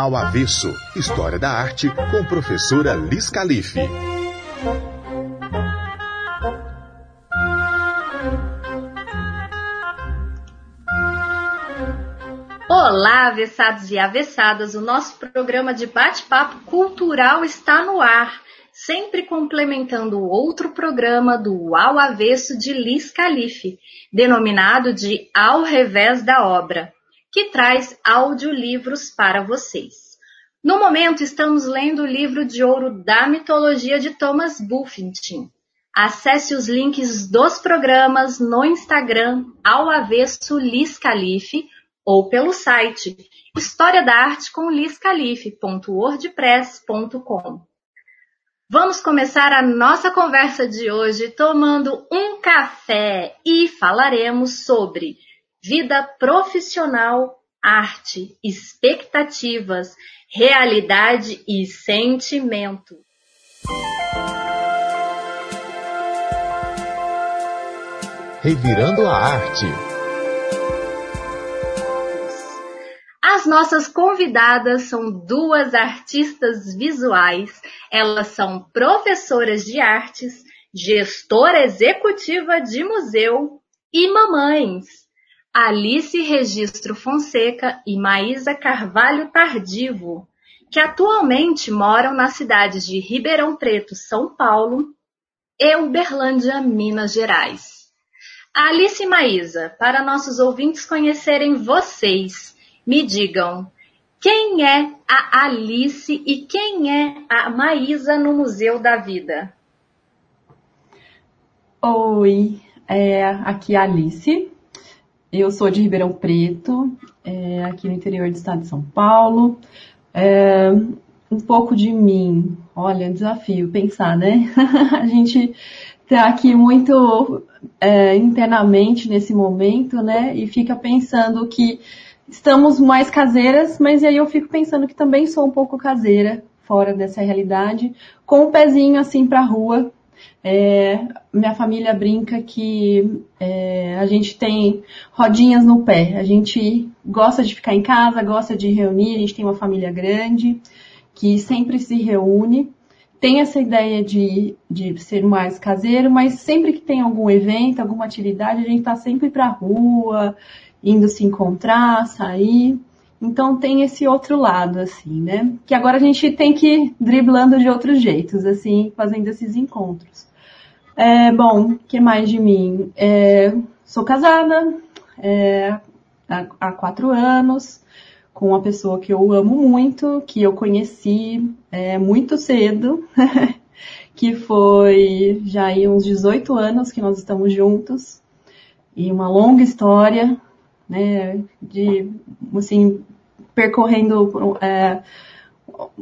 Ao Avesso, História da Arte, com professora Liz Calife. Olá, avessados e avessadas! O nosso programa de bate-papo cultural está no ar, sempre complementando outro programa do Ao Avesso de Liz Calife, denominado de Ao Revés da Obra, que traz audiolivros para vocês. No momento, estamos lendo o livro de ouro da mitologia de Thomas Buffington. Acesse os links dos programas no Instagram ao avesso Liz Calife ou pelo site História da Arte com liscalife.wordpress.com. Vamos começar a nossa conversa de hoje tomando um café e falaremos sobre vida profissional, arte, expectativas, realidade e sentimento. Revirando a arte. As nossas convidadas são duas artistas visuais. Elas são professoras de artes, gestora executiva de museu e mamães. Alice Registro Fonseca e Maísa Carvalho Tardivo, que atualmente moram nas cidades de Ribeirão Preto, São Paulo e Uberlândia, Minas Gerais. Alice e Maísa, para nossos ouvintes conhecerem vocês, me digam quem é a Alice e quem é a Maísa no Museu da Vida? Oi, é, aqui é a Alice. Eu sou de Ribeirão Preto, é, aqui no interior do estado de São Paulo. É, um pouco de mim. Olha, desafio pensar, né? a gente tá aqui muito é, internamente nesse momento, né? E fica pensando que estamos mais caseiras, mas aí eu fico pensando que também sou um pouco caseira fora dessa realidade, com o um pezinho assim para a rua. É, minha família brinca que é, a gente tem rodinhas no pé. A gente gosta de ficar em casa, gosta de reunir. A gente tem uma família grande que sempre se reúne tem essa ideia de, de ser mais caseiro, mas sempre que tem algum evento, alguma atividade, a gente está sempre para rua, indo se encontrar, sair. Então tem esse outro lado, assim, né? Que agora a gente tem que ir driblando de outros jeitos, assim, fazendo esses encontros. É, bom, o que mais de mim? É, sou casada é, há, há quatro anos com uma pessoa que eu amo muito, que eu conheci é, muito cedo, que foi já aí uns 18 anos que nós estamos juntos, e uma longa história, né, de, assim, percorrendo é,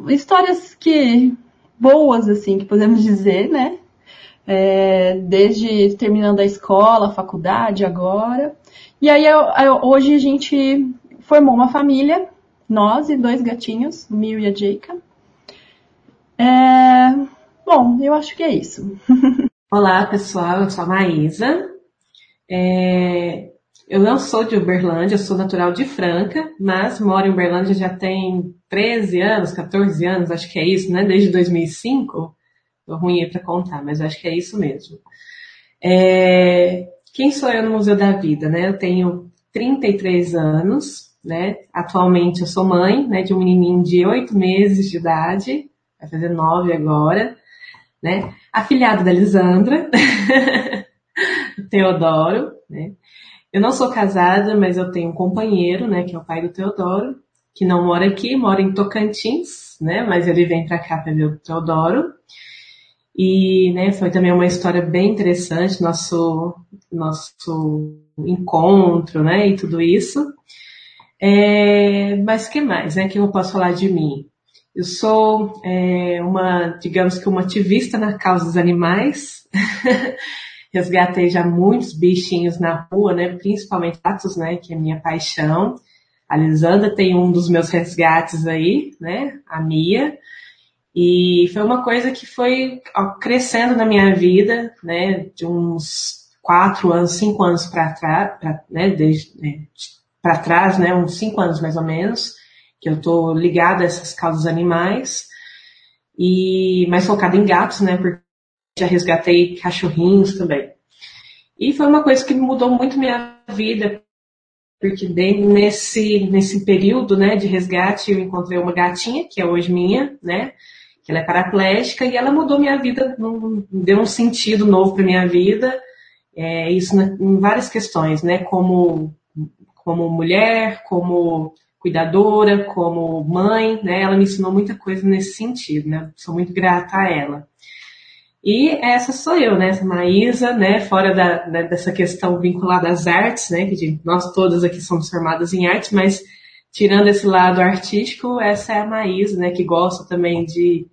histórias que, boas, assim, que podemos dizer, né, é, desde terminando a escola, a faculdade, agora, e aí eu, eu, hoje a gente formou uma família, nós e dois gatinhos, o Mil e a Jacob. É... Bom, eu acho que é isso. Olá, pessoal, eu sou a Maísa. É... Eu não sou de Uberlândia, sou natural de Franca, mas moro em Uberlândia já tem 13 anos, 14 anos, acho que é isso, né? Desde 2005. Tô ruim para contar, mas acho que é isso mesmo. É... Quem sou eu no Museu da Vida, né? Eu tenho 33 anos, né? Atualmente eu sou mãe, né, de um menininho de oito meses de idade, vai fazer nove agora, né? Afilhado da Lisandra, Teodoro, né? Eu não sou casada, mas eu tenho um companheiro, né, que é o pai do Teodoro, que não mora aqui, mora em Tocantins, né? Mas ele vem para cá para ver o Teodoro. E, né, foi também uma história bem interessante, nosso, nosso encontro, né, e tudo isso. É, mas que mais, né? Que eu posso falar de mim? Eu sou é, uma, digamos que uma ativista na causa dos animais. Resgatei já muitos bichinhos na rua, né? Principalmente gatos, né? Que é minha paixão. A Lisandra tem um dos meus resgates aí, né? A Mia. E foi uma coisa que foi crescendo na minha vida, né? De uns quatro anos, cinco anos para trás, né? Desde, né? para trás, né, uns cinco anos mais ou menos, que eu estou ligada a essas causas animais, e mais focada em gatos, né? Porque já resgatei cachorrinhos também. E foi uma coisa que mudou muito minha vida, porque nesse, nesse período né, de resgate eu encontrei uma gatinha, que é hoje minha, né? Que ela é paraplégica e ela mudou minha vida, deu um sentido novo para minha vida. É, isso em várias questões, né? Como, como mulher, como cuidadora, como mãe, né? Ela me ensinou muita coisa nesse sentido, né? Sou muito grata a ela. E essa sou eu, né? Essa Maísa, né? Fora da, da, dessa questão vinculada às artes, né? Que nós todas aqui somos formadas em artes, mas tirando esse lado artístico, essa é a Maísa, né? Que gosta também de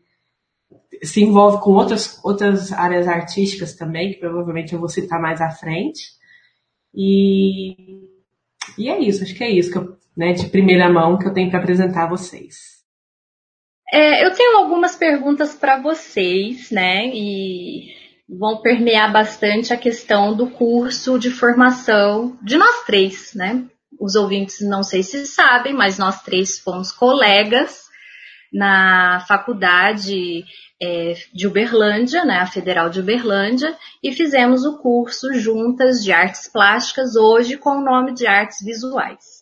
se envolve com outras, outras áreas artísticas também, que provavelmente eu vou citar mais à frente. E, e é isso, acho que é isso que eu, né, de primeira mão que eu tenho para apresentar a vocês. É, eu tenho algumas perguntas para vocês, né? E vão permear bastante a questão do curso de formação de nós três, né? Os ouvintes não sei se sabem, mas nós três fomos colegas na faculdade é, de Uberlândia, né, a Federal de Uberlândia, e fizemos o curso juntas de artes plásticas, hoje com o nome de artes visuais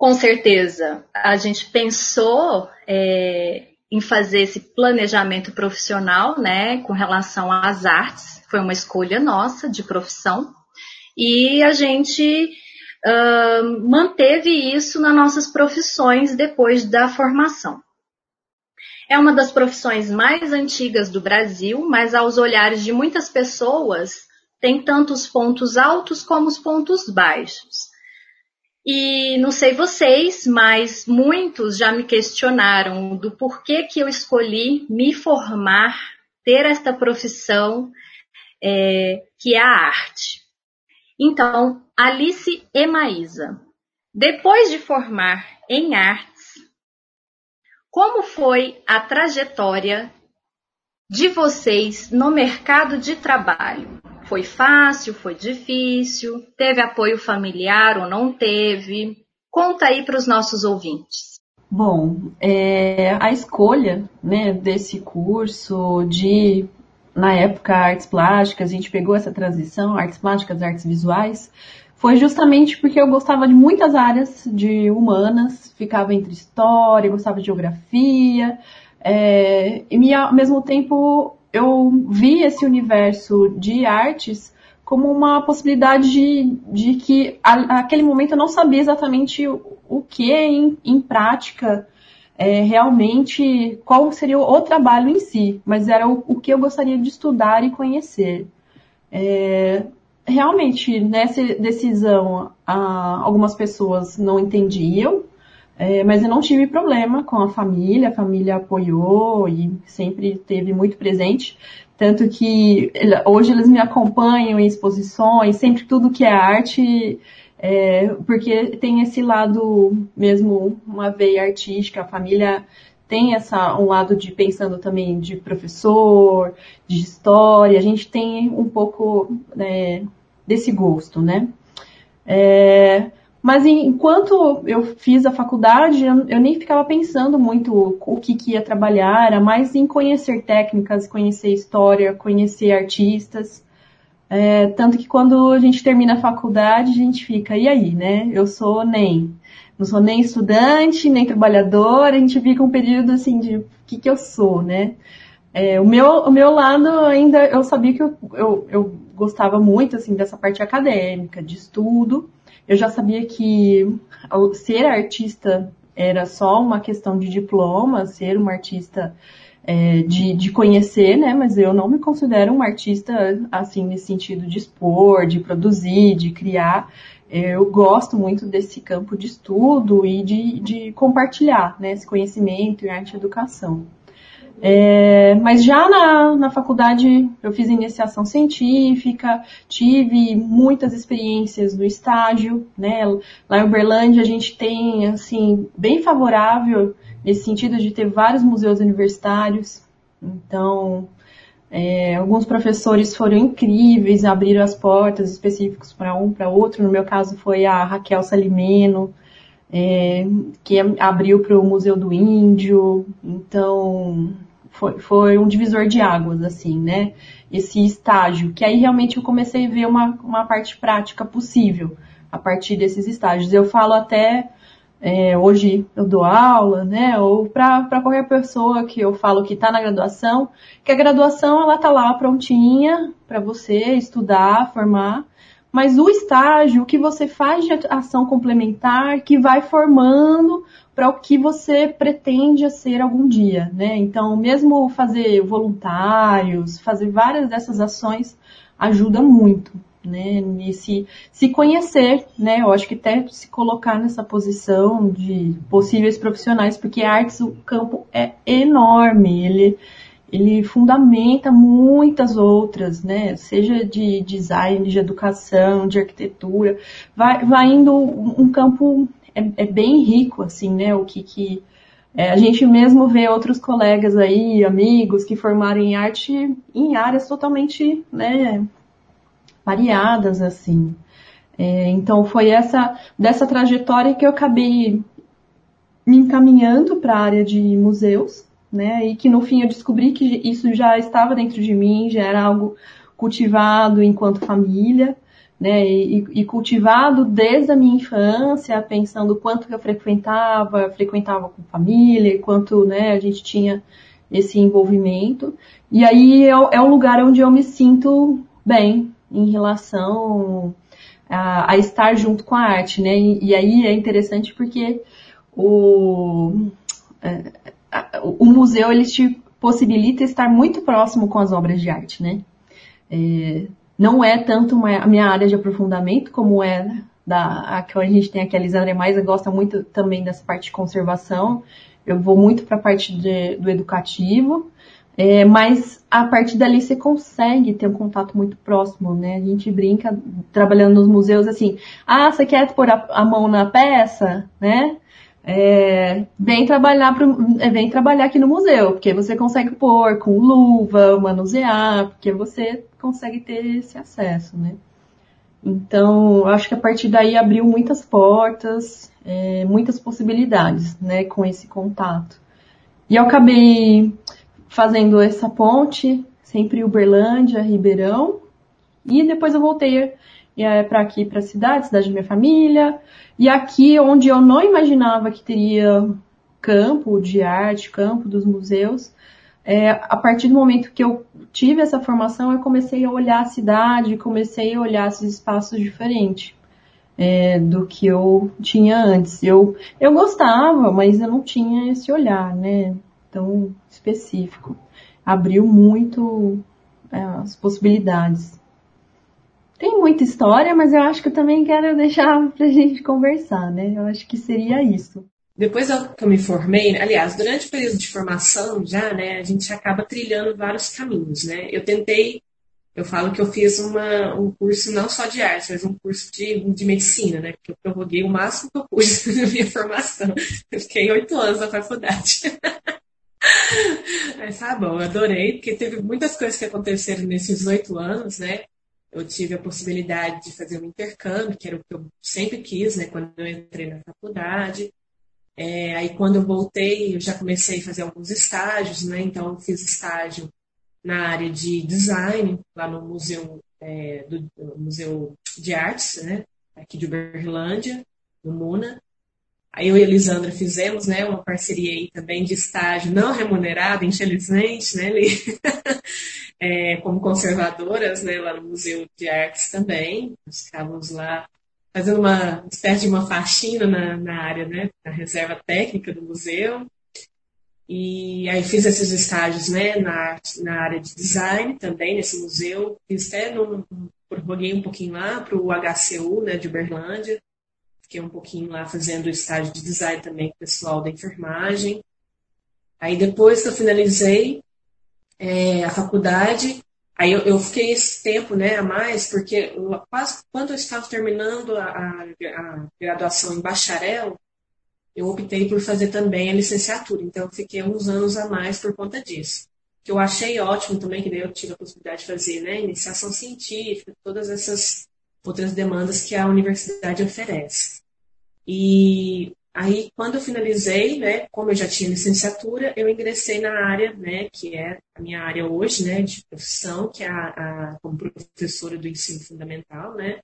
com certeza, a gente pensou é, em fazer esse planejamento profissional, né, com relação às artes. Foi uma escolha nossa de profissão. E a gente uh, manteve isso nas nossas profissões depois da formação. É uma das profissões mais antigas do Brasil, mas aos olhares de muitas pessoas tem tanto os pontos altos como os pontos baixos. E não sei vocês, mas muitos já me questionaram do porquê que eu escolhi me formar, ter esta profissão é, que é a arte. Então, Alice e Maísa, depois de formar em artes, como foi a trajetória de vocês no mercado de trabalho? Foi fácil, foi difícil, teve apoio familiar ou não teve? Conta aí para os nossos ouvintes. Bom, é, a escolha né, desse curso de, na época, artes plásticas, a gente pegou essa transição, artes plásticas, artes visuais, foi justamente porque eu gostava de muitas áreas de humanas, ficava entre história, gostava de geografia, é, e ao mesmo tempo eu vi esse universo de artes como uma possibilidade de, de que a, aquele momento eu não sabia exatamente o, o que em, em prática é, realmente qual seria o, o, trabalho em si, mas era o, o, que eu gostaria de estudar e conhecer. É, realmente, nessa decisão, algumas pessoas não entendiam, é, mas eu não tive problema com a família, a família apoiou e sempre esteve muito presente. Tanto que hoje eles me acompanham em exposições, sempre tudo que é arte, é, porque tem esse lado mesmo, uma veia artística, a família tem essa, um lado de pensando também de professor, de história, a gente tem um pouco né, desse gosto, né? É, mas enquanto eu fiz a faculdade, eu, nem ficava pensando muito o que, que ia trabalhar, era mais em conhecer técnicas, conhecer história, conhecer artistas. É, tanto que quando a gente termina a faculdade, a gente fica, e aí, né? Eu sou nem, não sou nem estudante, nem trabalhadora, a gente fica um período assim de o que, que eu sou, né? É, o, meu, o meu lado ainda, eu sabia que eu, eu, eu gostava muito, assim, dessa parte acadêmica, de estudo, eu já sabia que ser artista era só uma questão de diploma, ser uma artista é, de, de conhecer, né? Mas eu não me considero um artista assim nesse sentido de expor, de produzir, de criar. Eu gosto muito desse campo de estudo e de, de compartilhar né, esse conhecimento em arte e educação. É, mas já na, na faculdade eu fiz iniciação científica, tive muitas experiências no estágio, né? Lá em Uberlândia a gente tem, assim, bem favorável nesse sentido de ter vários museus universitários. Então, é, alguns professores foram incríveis, abriram as portas específicos para um, para outro. No meu caso foi a Raquel Salimeno, é, que abriu para o Museu do Índio. Então, foi, foi um divisor de águas, assim, né? Esse estágio, que aí realmente eu comecei a ver uma, uma parte prática possível a partir desses estágios. Eu falo até é, hoje eu dou aula, né? Ou para qualquer pessoa que eu falo que está na graduação, que a graduação ela tá lá prontinha para você estudar, formar, mas o estágio, que você faz de ação complementar, que vai formando para o que você pretende ser algum dia, né? Então, mesmo fazer voluntários, fazer várias dessas ações ajuda muito né, nesse se conhecer, né, eu acho que até se colocar nessa posição de possíveis profissionais, porque artes o campo é enorme, ele ele fundamenta muitas outras, né, seja de design, de educação, de arquitetura, vai, vai indo um campo é, é bem rico, assim, né, o que que é, a gente mesmo vê outros colegas aí, amigos que formaram em arte em áreas totalmente, né, variadas, assim. É, então foi essa dessa trajetória que eu acabei me encaminhando para a área de museus, né? E que no fim eu descobri que isso já estava dentro de mim, já era algo cultivado enquanto família, né? E, e cultivado desde a minha infância, pensando quanto que eu frequentava, frequentava com família, quanto, né? A gente tinha esse envolvimento. E aí é, é um lugar onde eu me sinto bem, em relação a, a estar junto com a arte, né? E, e aí é interessante porque o, é, o museu ele te possibilita estar muito próximo com as obras de arte, né? É, não é tanto uma, a minha área de aprofundamento como é da a que a gente tem aqui a Lisandra mais gosta muito também dessa parte de conservação. Eu vou muito para a parte de, do educativo, é, mas a partir dali você consegue ter um contato muito próximo, né? A gente brinca trabalhando nos museus assim, ah, você quer pôr a, a mão na peça, né? É, vem trabalhar pro, é, vem trabalhar aqui no museu, porque você consegue pôr com luva, manusear, porque você consegue ter esse acesso, né? Então, acho que a partir daí abriu muitas portas, é, muitas possibilidades, né, com esse contato. E eu acabei fazendo essa ponte, sempre Uberlândia, Ribeirão, e depois eu voltei é, para aqui, para a cidade, cidade da minha família, e aqui onde eu não imaginava que teria campo de arte, campo dos museus, é, a partir do momento que eu tive essa formação, eu comecei a olhar a cidade, comecei a olhar esses espaços diferentes é, do que eu tinha antes. Eu, eu gostava, mas eu não tinha esse olhar, né? tão específico. Abriu muito é, as possibilidades. Tem muita história, mas eu acho que eu também quero deixar pra gente conversar, né? Eu acho que seria isso. Depois que eu me formei, aliás, durante o período de formação já, né, a gente acaba trilhando vários caminhos, né? Eu tentei, eu falo que eu fiz uma, um curso não só de arte, mas um curso de, de medicina, né? Porque eu prorroguei o máximo que eu pude na minha formação. Eu fiquei oito anos na faculdade. Mas tá bom, adorei, porque teve muitas coisas que aconteceram nesses oito anos, né? Eu tive a possibilidade de fazer um intercâmbio, que era o que eu sempre quis, né? Quando eu entrei na faculdade. É, aí quando eu voltei, eu já comecei a fazer alguns estágios, né? Então eu fiz estágio na área de design, lá no Museu, é, do, do Museu de Artes, né? Aqui de Uberlândia, no MUNA. Aí eu e a Elisandra fizemos né, uma parceria aí também de estágio não remunerado, infelizmente, né, é, como conservadoras né, lá no Museu de Artes também. Nós ficávamos lá fazendo uma espécie de uma faxina na, na área, né, na reserva técnica do museu. E aí fiz esses estágios né, na, na área de design também, nesse museu. Fiz até, num, prorroguei um pouquinho lá para o HCU né, de Uberlândia Fiquei um pouquinho lá fazendo estágio de design também com o pessoal da enfermagem. Aí depois que eu finalizei é, a faculdade, aí eu, eu, fiquei esse tempo né, a mais, porque eu, quase quando eu estava terminando a, a, a graduação em bacharel, eu optei por fazer também a licenciatura. Então, eu fiquei uns anos a mais por conta disso. Que eu achei ótimo também, que daí eu tive a possibilidade de fazer né, iniciação científica, todas essas outras demandas que a universidade oferece. E Aí, quando eu finalizei, né, como eu já tinha licenciatura, eu ingressei na área, né, que é a minha área hoje, né, de profissão, que é a, a como professora do ensino fundamental, né,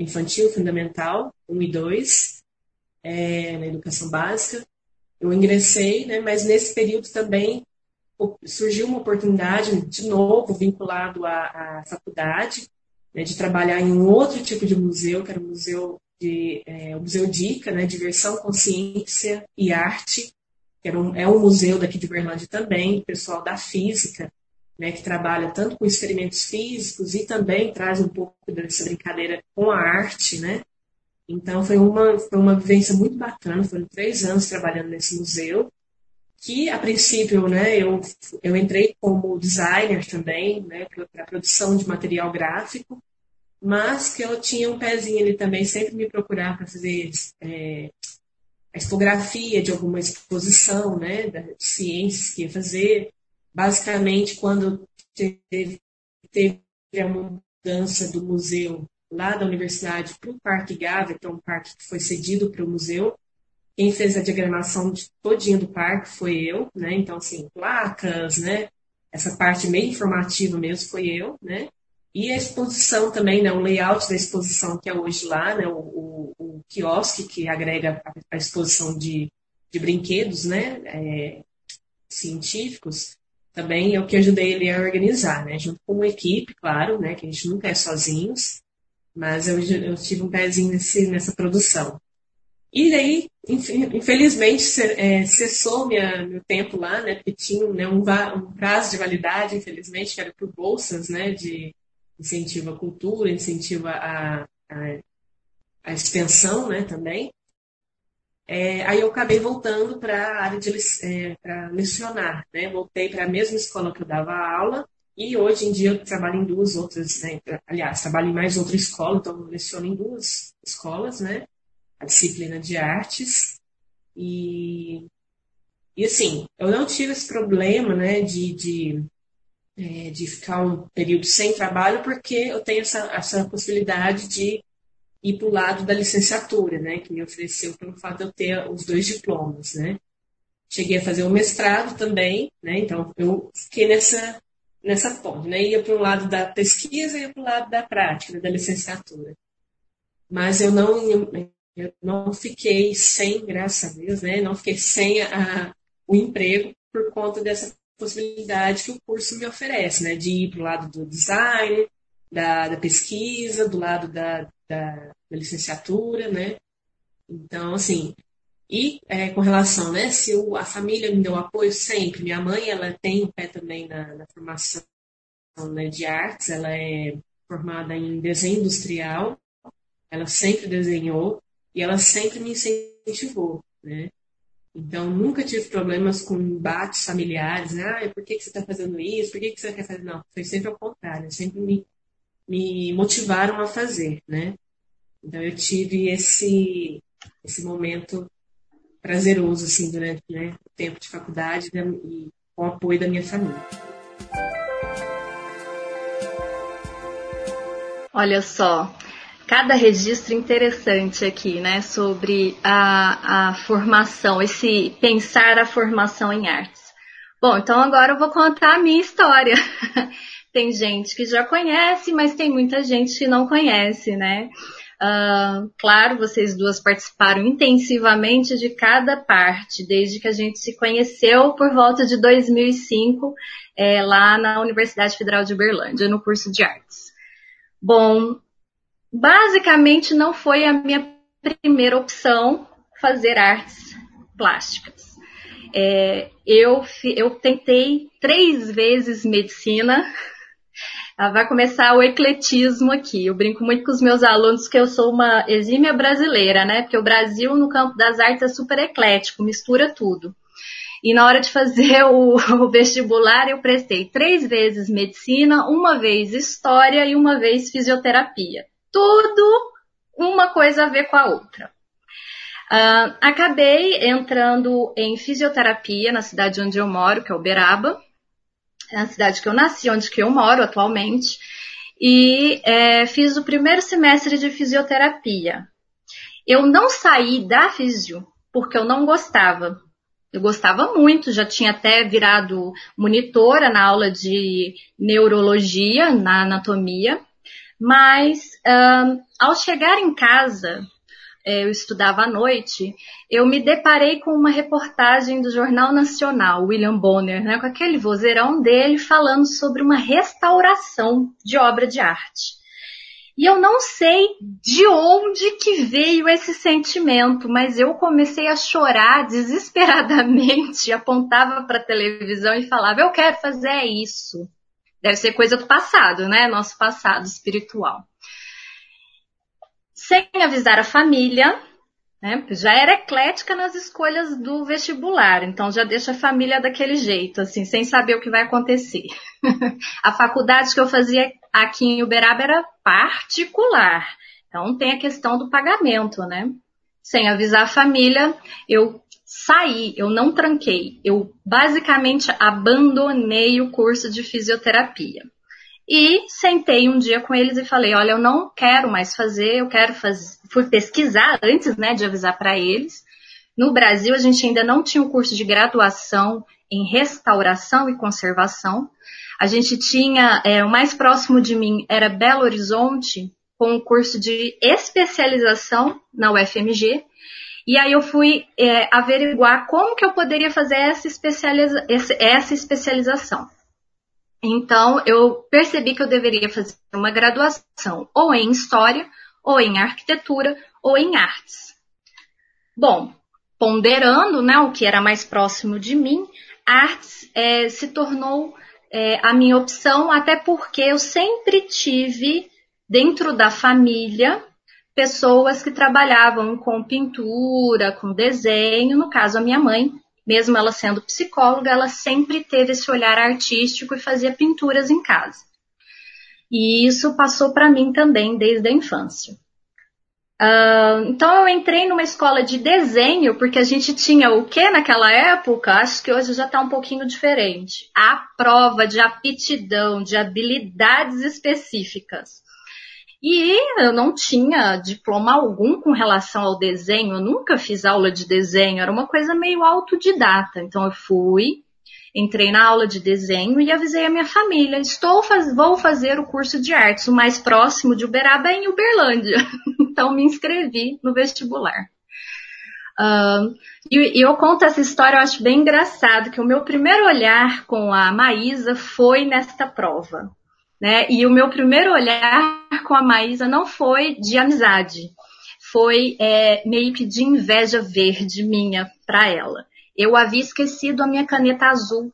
infantil, fundamental, 1 e 2, é, na educação básica. Eu ingressei, né, mas nesse período também surgiu uma oportunidade, de novo, vinculado à, à faculdade, né, de trabalhar em um outro tipo de museu, que era o Museu de é, o Museu Dica, né, Diversão, Consciência e Arte, que um, é um museu daqui de Berlândia também, pessoal da física, né, que trabalha tanto com experimentos físicos e também traz um pouco dessa brincadeira com a arte, né? Então foi uma, foi uma vivência muito bacana, foram três anos trabalhando nesse museu, que a princípio, né, eu, eu entrei como designer também, né, para produção de material gráfico, mas que eu tinha um pezinho ali também, sempre me procurar para fazer é, a expografia de alguma exposição, né, de ciências que ia fazer. Basicamente, quando teve, teve a mudança do museu lá da universidade para o Parque Gávea, que é um parque que foi cedido para o museu, quem fez a diagramação de do parque foi eu, né? Então, assim, placas, né? Essa parte meio informativa mesmo foi eu, né? E a exposição também, né, o layout da exposição que é hoje lá, né, o, o, o quiosque que agrega a, exposição de, de brinquedos né, é, científicos, também é o que ajudei ele a organizar, né, junto com uma equipe, claro, né, que a gente nunca é sozinhos, mas eu, eu tive um pezinho nesse, nessa produção. E daí, infelizmente, é, cessou minha, meu tempo lá, né, porque tinha né, um, um prazo de validade, infelizmente, que era por bolsas né, de, incentiva a cultura, incentiva a, a, a extensão né, também. É, aí eu acabei voltando para a área de é, lecionar, né? Voltei para a mesma escola que eu dava aula e hoje em dia eu trabalho em duas outras, né? aliás, trabalho em mais outra escola, então leciono em duas escolas, né? A disciplina de artes e e assim, eu não tive esse problema, né, de, de é, de ficar um período sem trabalho, porque eu tenho essa, essa possibilidade de ir para o lado da licenciatura, né, que me ofereceu pelo fato de eu ter os dois diplomas, né. Cheguei a fazer o mestrado também, né, então eu fiquei nessa, nessa ponte, né, ia para o lado da pesquisa e ia para o lado da prática, da licenciatura. Mas eu não, eu não fiquei sem, graças a Deus, né, não fiquei sem a, o emprego por conta dessa possibilidade que o curso me oferece, né? De ir para o lado do design, da, da pesquisa, do lado da, da, da, licenciatura, né? Então, assim, e é, com relação, né? Se o, a família me deu apoio sempre, minha mãe, ela tem um pé também na, na formação né, de artes, ela é formada em desenho industrial, ela sempre desenhou e ela sempre me incentivou, né? Então, nunca tive problemas com embates familiares. Ah, por que, que você está fazendo isso? Por que, que você quer fazer? Não, foi sempre ao contrário. Sempre me, me motivaram a fazer, né? Então, eu tive esse, esse momento prazeroso, assim, durante né, o tempo de faculdade né, e com o apoio da minha família. Olha só, cada registro interessante aqui, né, sobre a, a formação, esse pensar a formação em artes. Bom, então agora eu vou contar a minha história. tem gente que já conhece, mas tem muita gente que não conhece, né? Uh, claro, vocês duas participaram intensivamente de cada parte, desde que a gente se conheceu por volta de 2005, é, lá na Universidade Federal de Uberlândia, no curso de artes. Bom, basicamente não foi a minha primeira opção fazer artes plásticas. É, eu, eu tentei três vezes medicina. Ah, vai começar o ecletismo aqui. Eu brinco muito com os meus alunos que eu sou uma exímia brasileira, né? Porque o Brasil, no campo das artes, é super eclético, mistura tudo. E na hora de fazer o, o, vestibular, eu prestei três vezes medicina, uma vez história e uma vez fisioterapia tudo uma coisa a ver com a outra. Uh, acabei entrando em fisioterapia na cidade onde eu moro, que é Uberaba, é a cidade que eu nasci, onde que eu moro atualmente, e é, fiz o primeiro semestre de fisioterapia. Eu não saí da físio porque eu não gostava. Eu gostava muito, já tinha até virado monitora na aula de neurologia, na anatomia, mas um, ao chegar em casa, é, eu estudava à noite, eu me deparei com uma reportagem do Jornal Nacional, William Bonner, né, com aquele vozeirão dele falando sobre uma restauração de obra de arte. E eu não sei de onde que veio esse sentimento, mas eu comecei a chorar desesperadamente, apontava para a televisão e falava: "Eu quero fazer isso". Deve ser coisa do passado, né? Nosso passado espiritual. Sem avisar a família, né? Já era eclética nas escolhas do vestibular, então já deixa a família daquele jeito, assim, sem saber o que vai acontecer. a faculdade que eu fazia aqui em Uberaba era particular, então tem a questão do pagamento, né? Sem avisar a família, eu saí, eu não tranquei, eu basicamente abandonei o curso de fisioterapia. E sentei um dia com eles e falei: olha, eu não quero mais fazer, eu quero fazer. Fui pesquisar antes né, de avisar para eles. No Brasil, a gente ainda não tinha um curso de graduação em restauração e conservação. A gente tinha, é, o mais próximo de mim era Belo Horizonte, com um curso de especialização na UFMG. E aí eu fui é, averiguar como que eu poderia fazer essa, especializa essa especialização. Então, eu percebi que eu deveria fazer uma graduação ou em História, ou em Arquitetura, ou em Artes. Bom, ponderando né, o que era mais próximo de mim, Artes é, se tornou é, a minha opção, até porque eu sempre tive dentro da família pessoas que trabalhavam com pintura, com desenho, no caso a minha mãe, mesmo ela sendo psicóloga, ela sempre teve esse olhar artístico e fazia pinturas em casa. E isso passou para mim também desde a infância. Uh, então eu entrei numa escola de desenho, porque a gente tinha o que naquela época? Acho que hoje já está um pouquinho diferente. A prova de aptidão, de habilidades específicas. E eu não tinha diploma algum com relação ao desenho, eu nunca fiz aula de desenho, era uma coisa meio autodidata. Então eu fui, entrei na aula de desenho e avisei a minha família, estou faz, vou fazer o curso de artes, o mais próximo de Uberaba é em Uberlândia. então me inscrevi no vestibular. Uh, e, e, eu conto essa história, eu acho bem engraçado, que o meu primeiro olhar com a Maísa foi nesta prova né? E o meu primeiro olhar com a Maísa não foi de amizade, foi é, meio que de inveja verde minha para ela. Eu havia esquecido a minha caneta azul.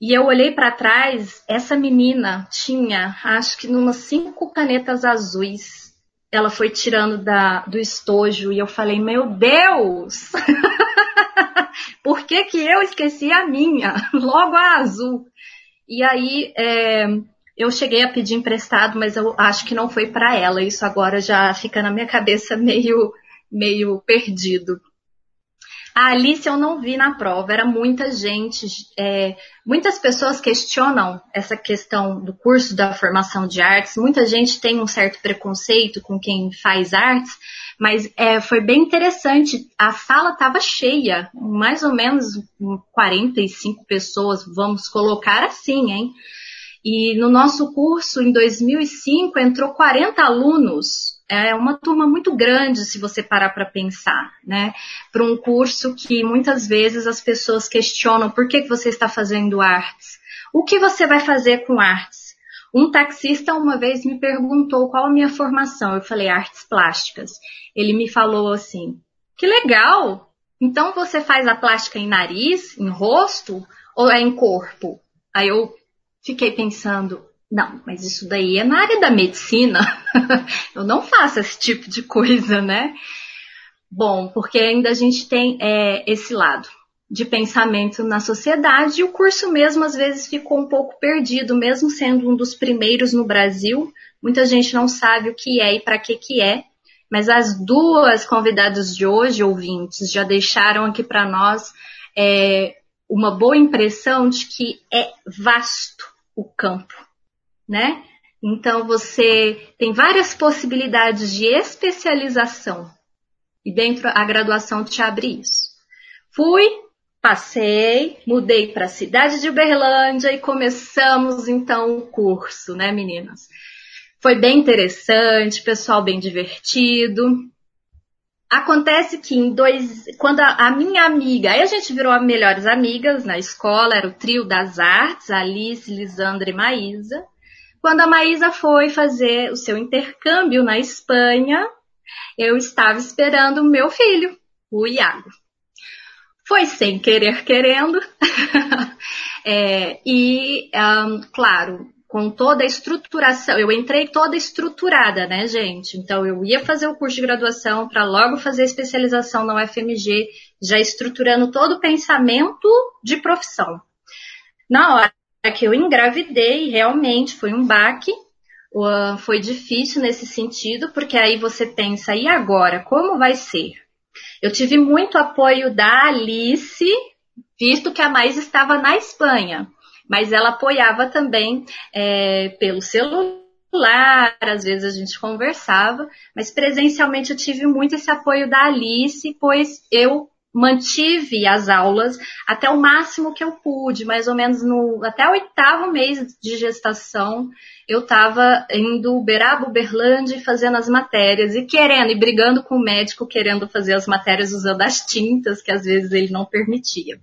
E eu olhei para trás, essa menina tinha, acho que umas cinco canetas azuis. Ela foi tirando da, do estojo e eu falei, meu Deus! Por que, que eu esqueci a minha? Logo a azul. E aí é, eu cheguei a pedir emprestado, mas eu acho que não foi para ela. Isso agora já fica na minha cabeça meio, meio perdido. A Alice eu não vi na prova, era muita gente, é, muitas pessoas questionam essa questão do curso da formação de artes, muita gente tem um certo preconceito com quem faz artes, mas é, foi bem interessante. A sala estava cheia, mais ou menos 45 pessoas, vamos colocar assim, hein? E no nosso curso, em 2005, entrou 40 alunos. É uma turma muito grande, se você parar para pensar, né? Para um curso que muitas vezes as pessoas questionam por que, você está fazendo artes. O que você vai fazer com artes? Um taxista uma vez me perguntou qual a minha formação. Eu falei artes plásticas. Ele me falou assim: "Que legal! Então você faz a plástica em nariz, em rosto ou é em corpo?" Aí eu fiquei pensando, não, mas isso daí é na área da medicina. eu não faço esse tipo de coisa, né? Bom, porque ainda a gente tem é, esse lado de pensamento na sociedade e o curso mesmo às vezes ficou um pouco perdido, mesmo sendo um dos primeiros no Brasil. Muita gente não sabe o que é e para que que é, mas as duas convidadas de hoje, ouvintes, já deixaram aqui para nós é, uma boa impressão de que é vasto o campo, né? Então você tem várias possibilidades de especialização e dentro a graduação te abre isso. Fui, passei, mudei para a cidade de Uberlândia e começamos então o curso, né, meninas? Foi bem interessante, pessoal bem divertido. Acontece que em dois, quando a, a, minha amiga, aí a gente virou melhores amigas na escola, era o trio das artes, Alice, Lisandra e Maísa. Quando a Maísa foi fazer o seu intercâmbio na Espanha, eu estava esperando o meu filho, o Iago. Foi sem querer querendo. é, e, um, claro, com toda a estruturação, eu entrei toda estruturada, né, gente? Então eu ia fazer o curso de graduação para logo fazer a especialização na UFMG, já estruturando todo o pensamento de profissão. Na hora que eu engravidei, realmente foi um baque, foi difícil nesse sentido, porque aí você pensa, e agora, como vai ser? Eu tive muito apoio da Alice, visto que a Mais estava na Espanha mas ela apoiava também é, pelo celular, às vezes a gente conversava, mas presencialmente eu tive muito esse apoio da Alice, pois eu mantive as aulas até o máximo que eu pude, mais ou menos no até o oitavo mês de gestação, eu estava indo Uberaba, Uberlândia fazendo as matérias e querendo e brigando com o médico querendo fazer as matérias usando as tintas que às vezes ele não permitia.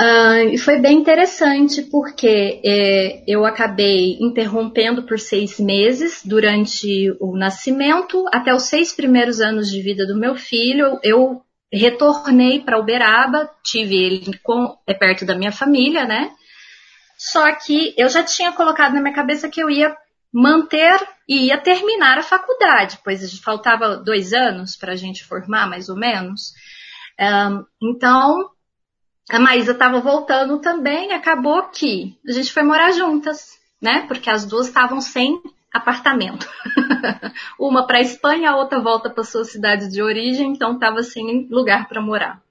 Uh, e foi bem interessante porque é, eu acabei interrompendo por seis meses durante o nascimento, até os seis primeiros anos de vida do meu filho, eu retornei para Uberaba, tive ele com, é, perto da minha família, né? Só que eu já tinha colocado na minha cabeça que eu ia manter e ia terminar a faculdade, pois faltava dois anos para a gente formar, mais ou menos. Então, a Maísa estava voltando também, acabou que a gente foi morar juntas, né? Porque as duas estavam sem apartamento. Uma para a Espanha, a outra volta para sua cidade de origem, então estava sem lugar para morar.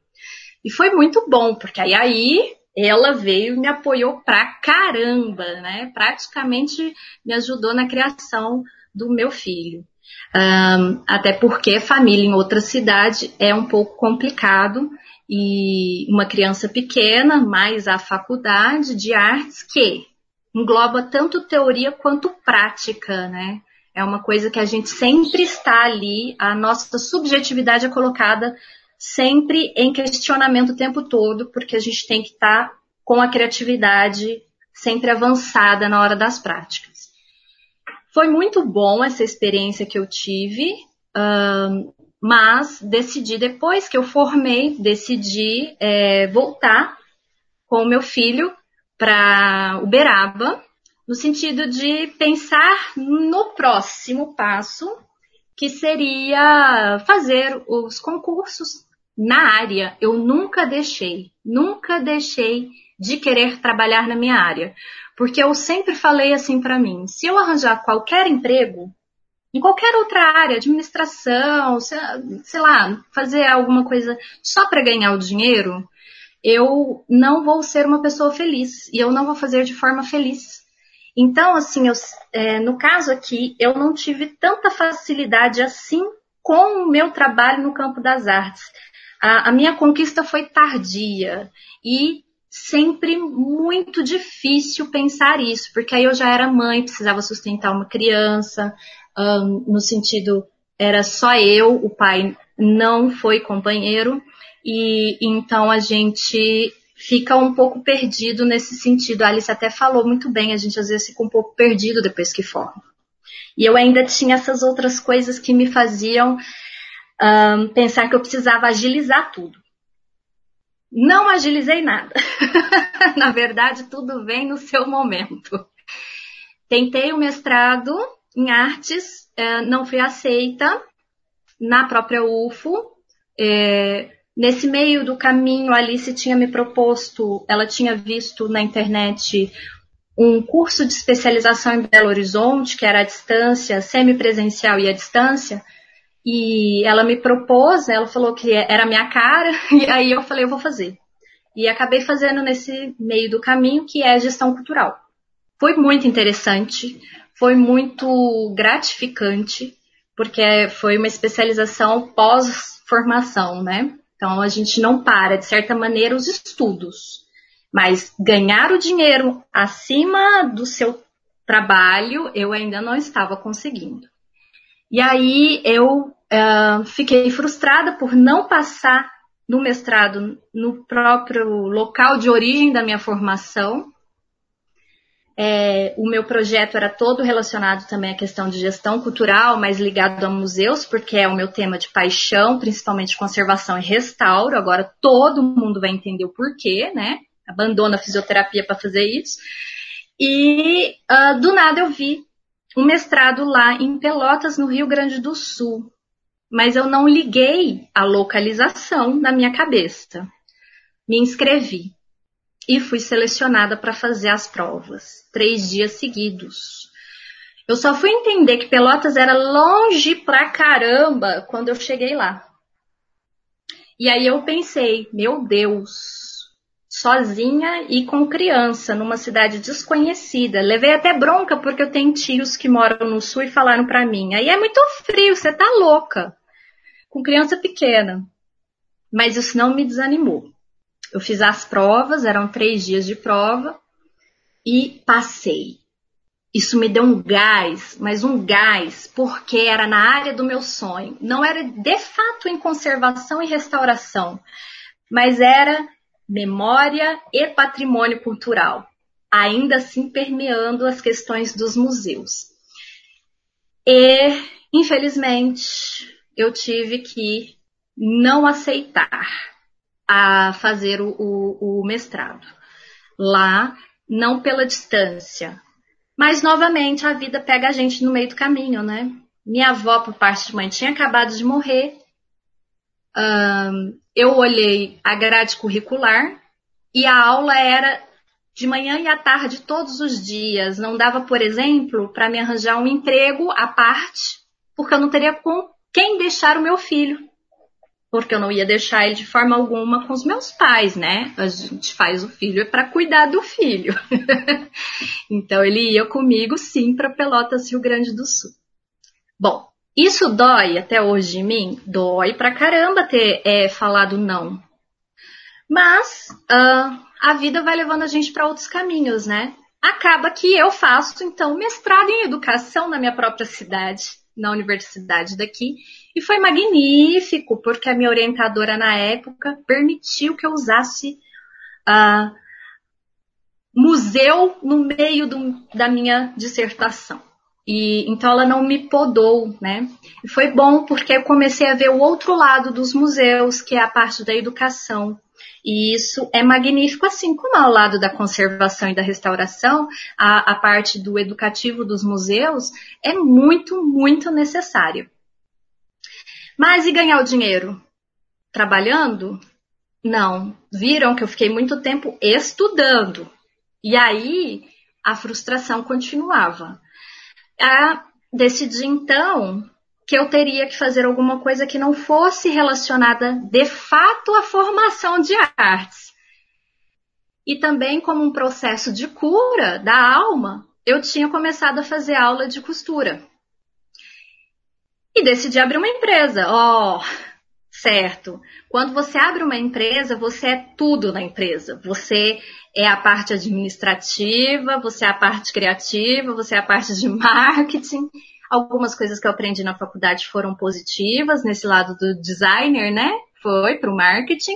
E foi muito bom, porque aí, aí ela veio e me apoiou pra caramba, né? Praticamente me ajudou na criação do meu filho. Um, até porque família em outra cidade é um pouco complicado e uma criança pequena, mais a faculdade de artes que engloba tanto teoria quanto prática, né? É uma coisa que a gente sempre está ali, a nossa subjetividade é colocada sempre em questionamento o tempo todo, porque a gente tem que estar tá com a criatividade sempre avançada na hora das práticas. Foi muito bom essa experiência que eu tive. Um, mas decidi, depois que eu formei, decidi é, voltar com o meu filho para Uberaba, no sentido de pensar no próximo passo, que seria fazer os concursos na área. Eu nunca deixei, nunca deixei de querer trabalhar na minha área, porque eu sempre falei assim para mim: se eu arranjar qualquer emprego, em qualquer outra área, administração, sei lá, fazer alguma coisa só para ganhar o dinheiro, eu não vou ser uma pessoa feliz e eu não vou fazer de forma feliz. Então, assim, eu, é, no caso aqui, eu não tive tanta facilidade assim com o meu trabalho no campo das artes. A, a minha conquista foi tardia e sempre muito difícil pensar isso, porque aí eu já era mãe, precisava sustentar uma criança, um, no sentido era só eu, o pai não foi companheiro e então a gente fica um pouco perdido nesse sentido. A Alice até falou muito bem, a gente às vezes fica um pouco perdido depois que forma. E eu ainda tinha essas outras coisas que me faziam um, pensar que eu precisava agilizar tudo. Não agilizei nada. Na verdade, tudo vem no seu momento. Tentei o mestrado em artes, é, não fui aceita na própria UFO. É, nesse meio do caminho, a Alice tinha me proposto, ela tinha visto na internet um curso de especialização em Belo Horizonte, que era à distância, semipresencial e à distância, e ela me propôs, ela falou que era minha cara, e aí eu falei, eu vou fazer. E acabei fazendo nesse meio do caminho, que é gestão cultural. foi muito interessante, foi muito gratificante, porque foi uma especialização pós-formação, né? Então a gente não para, de certa maneira, os estudos. Mas ganhar o dinheiro acima do seu trabalho, eu ainda não estava conseguindo. E aí eu uh, fiquei frustrada por não passar no mestrado no próprio local de origem da minha formação. É, o meu projeto era todo relacionado também à questão de gestão cultural, mas ligado a museus, porque é o meu tema de paixão, principalmente conservação e restauro. Agora todo mundo vai entender o porquê, né? Abandona a fisioterapia para fazer isso. E uh, do nada eu vi um mestrado lá em Pelotas, no Rio Grande do Sul. Mas eu não liguei a localização na minha cabeça. Me inscrevi e fui selecionada para fazer as provas, três dias seguidos. Eu só fui entender que Pelotas era longe pra caramba quando eu cheguei lá. E aí eu pensei, meu Deus, sozinha e com criança, numa cidade desconhecida. Levei até bronca porque eu tenho tios que moram no sul e falaram para mim: aí é muito frio, você tá louca. Com criança pequena. Mas isso não me desanimou. Eu fiz as provas, eram três dias de prova, e passei. Isso me deu um gás, mas um gás, porque era na área do meu sonho. Não era de fato em conservação e restauração, mas era memória e patrimônio cultural, ainda assim permeando as questões dos museus. E, infelizmente, eu tive que não aceitar a fazer o, o, o mestrado lá, não pela distância, mas novamente a vida pega a gente no meio do caminho, né? Minha avó, por parte de mãe, tinha acabado de morrer. Um, eu olhei a grade curricular e a aula era de manhã e à tarde todos os dias. Não dava, por exemplo, para me arranjar um emprego à parte, porque eu não teria com quem deixar o meu filho. Porque eu não ia deixar ele de forma alguma com os meus pais, né? A gente faz o filho para cuidar do filho. então ele ia comigo sim para Pelotas, Rio Grande do Sul. Bom, isso dói até hoje em mim? Dói pra caramba ter é, falado não. Mas uh, a vida vai levando a gente para outros caminhos, né? Acaba que eu faço, então, mestrado em educação na minha própria cidade, na universidade daqui, e foi magnífico, porque a minha orientadora na época permitiu que eu usasse uh, museu no meio do, da minha dissertação. E então ela não me podou, né? E foi bom porque eu comecei a ver o outro lado dos museus, que é a parte da educação. E isso é magnífico, assim como ao lado da conservação e da restauração, a, a parte do educativo dos museus é muito, muito necessário. Mas e ganhar o dinheiro? Trabalhando? Não. Viram que eu fiquei muito tempo estudando. E aí a frustração continuava a decidir então que eu teria que fazer alguma coisa que não fosse relacionada de fato à formação de artes. E também como um processo de cura da alma, eu tinha começado a fazer aula de costura. E decidi abrir uma empresa. Ó, oh, certo. Quando você abre uma empresa, você é tudo na empresa. Você é a parte administrativa, você é a parte criativa, você é a parte de marketing. Algumas coisas que eu aprendi na faculdade foram positivas nesse lado do designer, né? Foi para o marketing.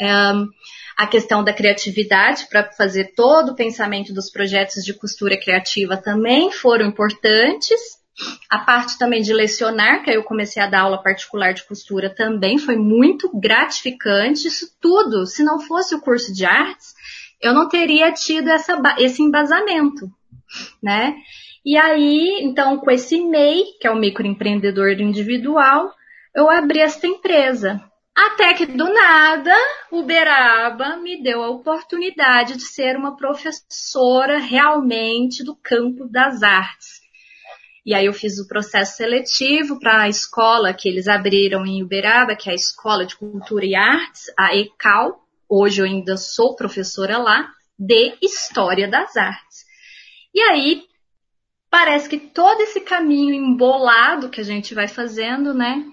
Um, a questão da criatividade para fazer todo o pensamento dos projetos de costura criativa também foram importantes. A parte também de lecionar, que eu comecei a dar aula particular de costura também foi muito gratificante. Isso tudo, se não fosse o curso de artes, eu não teria tido essa, esse embasamento, né? E aí, então, com esse MEI, que é o microempreendedor individual, eu abri esta empresa. Até que do nada, Uberaba me deu a oportunidade de ser uma professora realmente do campo das artes. E aí eu fiz o processo seletivo para a escola que eles abriram em Uberaba, que é a Escola de Cultura e Artes, a ECAL, hoje eu ainda sou professora lá, de História das Artes. E aí, parece que todo esse caminho embolado que a gente vai fazendo, né,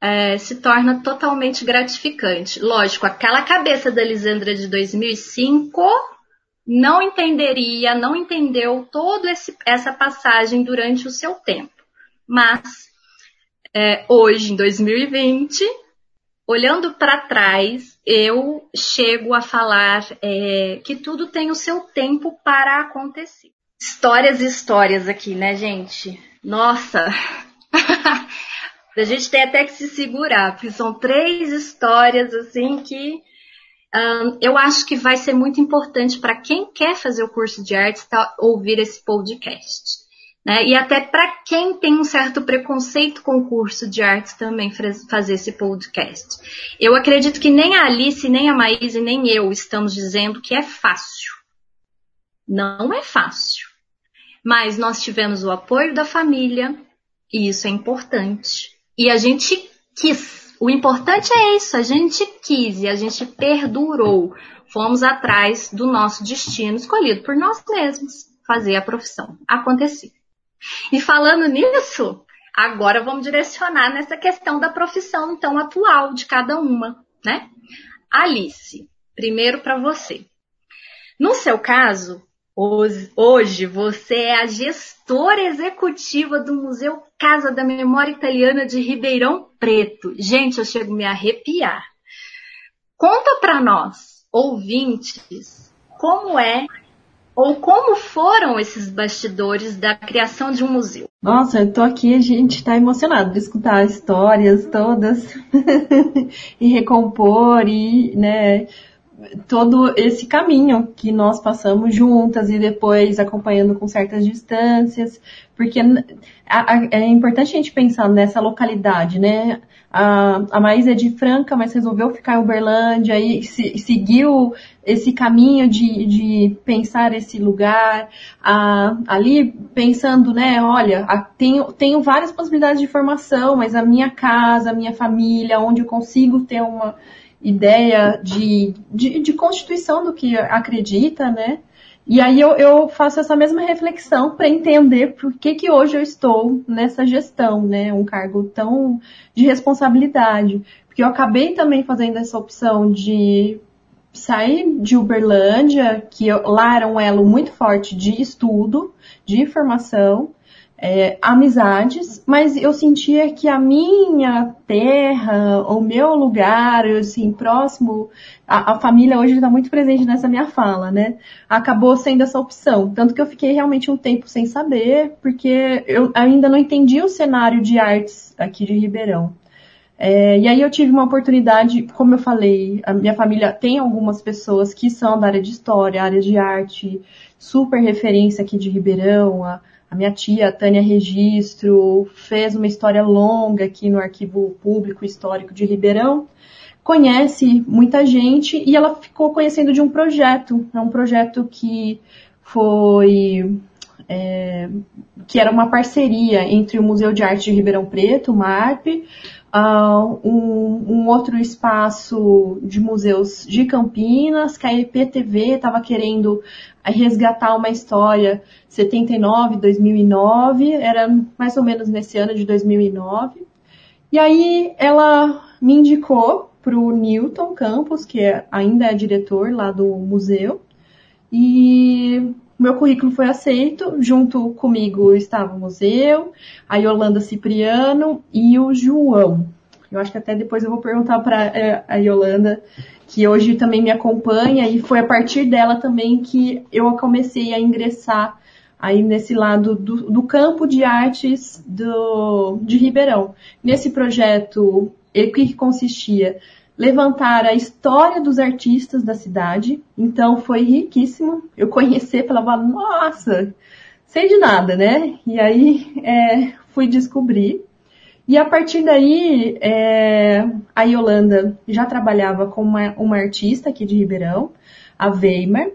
é, se torna totalmente gratificante. Lógico, aquela cabeça da Lisandra de 2005 não entenderia, não entendeu toda essa passagem durante o seu tempo. Mas, é, hoje, em 2020, olhando para trás, eu chego a falar é, que tudo tem o seu tempo para acontecer. Histórias e histórias aqui, né, gente? Nossa! A gente tem até que se segurar, porque são três histórias assim que eu acho que vai ser muito importante para quem quer fazer o curso de artes tá, ouvir esse podcast. Né? E até para quem tem um certo preconceito com o curso de artes também fazer esse podcast. Eu acredito que nem a Alice, nem a Maíse, nem eu estamos dizendo que é fácil. Não é fácil. Mas nós tivemos o apoio da família, e isso é importante. E a gente quis. O importante é isso, a gente quis e a gente perdurou. Fomos atrás do nosso destino escolhido por nós mesmos, fazer a profissão acontecer. E falando nisso, agora vamos direcionar nessa questão da profissão então atual de cada uma, né? Alice, primeiro para você. No seu caso, Hoje você é a gestora executiva do Museu Casa da Memória Italiana de Ribeirão Preto. Gente, eu chego a me arrepiar. Conta para nós, ouvintes, como é ou como foram esses bastidores da criação de um museu? Nossa, eu tô aqui, a gente tá emocionado de escutar histórias todas e recompor e, né, todo esse caminho que nós passamos juntas e depois acompanhando com certas distâncias, porque é importante a gente pensar nessa localidade, né? A, a é de Franca, mas resolveu ficar em Uberlândia e se, seguiu esse caminho de, de pensar esse lugar, a, ali pensando, né, olha, a, tenho, tenho várias possibilidades de formação, mas a minha casa, a minha família, onde eu consigo ter uma ideia de, de, de constituição do que acredita, né? E aí eu, eu faço essa mesma reflexão para entender por que, que hoje eu estou nessa gestão, né? Um cargo tão de responsabilidade. Porque eu acabei também fazendo essa opção de sair de Uberlândia, que eu, lá era um elo muito forte de estudo, de informação, é, amizades, mas eu sentia que a minha terra, o meu lugar, assim, próximo, a, a família hoje está muito presente nessa minha fala, né? Acabou sendo essa opção. Tanto que eu fiquei realmente um tempo sem saber, porque eu ainda não entendi o cenário de artes aqui de Ribeirão. É, e aí eu tive uma oportunidade, como eu falei, a minha família tem algumas pessoas que são da área de história, área de arte, super referência aqui de Ribeirão, a, a minha tia, Tânia Registro, fez uma história longa aqui no Arquivo Público Histórico de Ribeirão. Conhece muita gente e ela ficou conhecendo de um projeto. É um projeto que foi. É, que era uma parceria entre o Museu de Arte de Ribeirão Preto, o MARP, uh, um, um, outro espaço de museus de Campinas, que a EPTV estava querendo resgatar uma história 79, 2009, era mais ou menos nesse ano de 2009. E aí ela me indicou para o Newton Campos, que é, ainda é diretor lá do museu, e meu currículo foi aceito. Junto comigo estava o museu, a Yolanda Cipriano e o João. Eu acho que até depois eu vou perguntar para é, a Yolanda, que hoje também me acompanha, e foi a partir dela também que eu comecei a ingressar aí nesse lado do, do campo de artes do, de Ribeirão. Nesse projeto, que consistia? Levantar a história dos artistas da cidade, então foi riquíssimo. Eu conhecer, falava, nossa, sei de nada, né? E aí é, fui descobrir. E a partir daí, é, a Yolanda já trabalhava com uma, uma artista aqui de Ribeirão, a Weimar,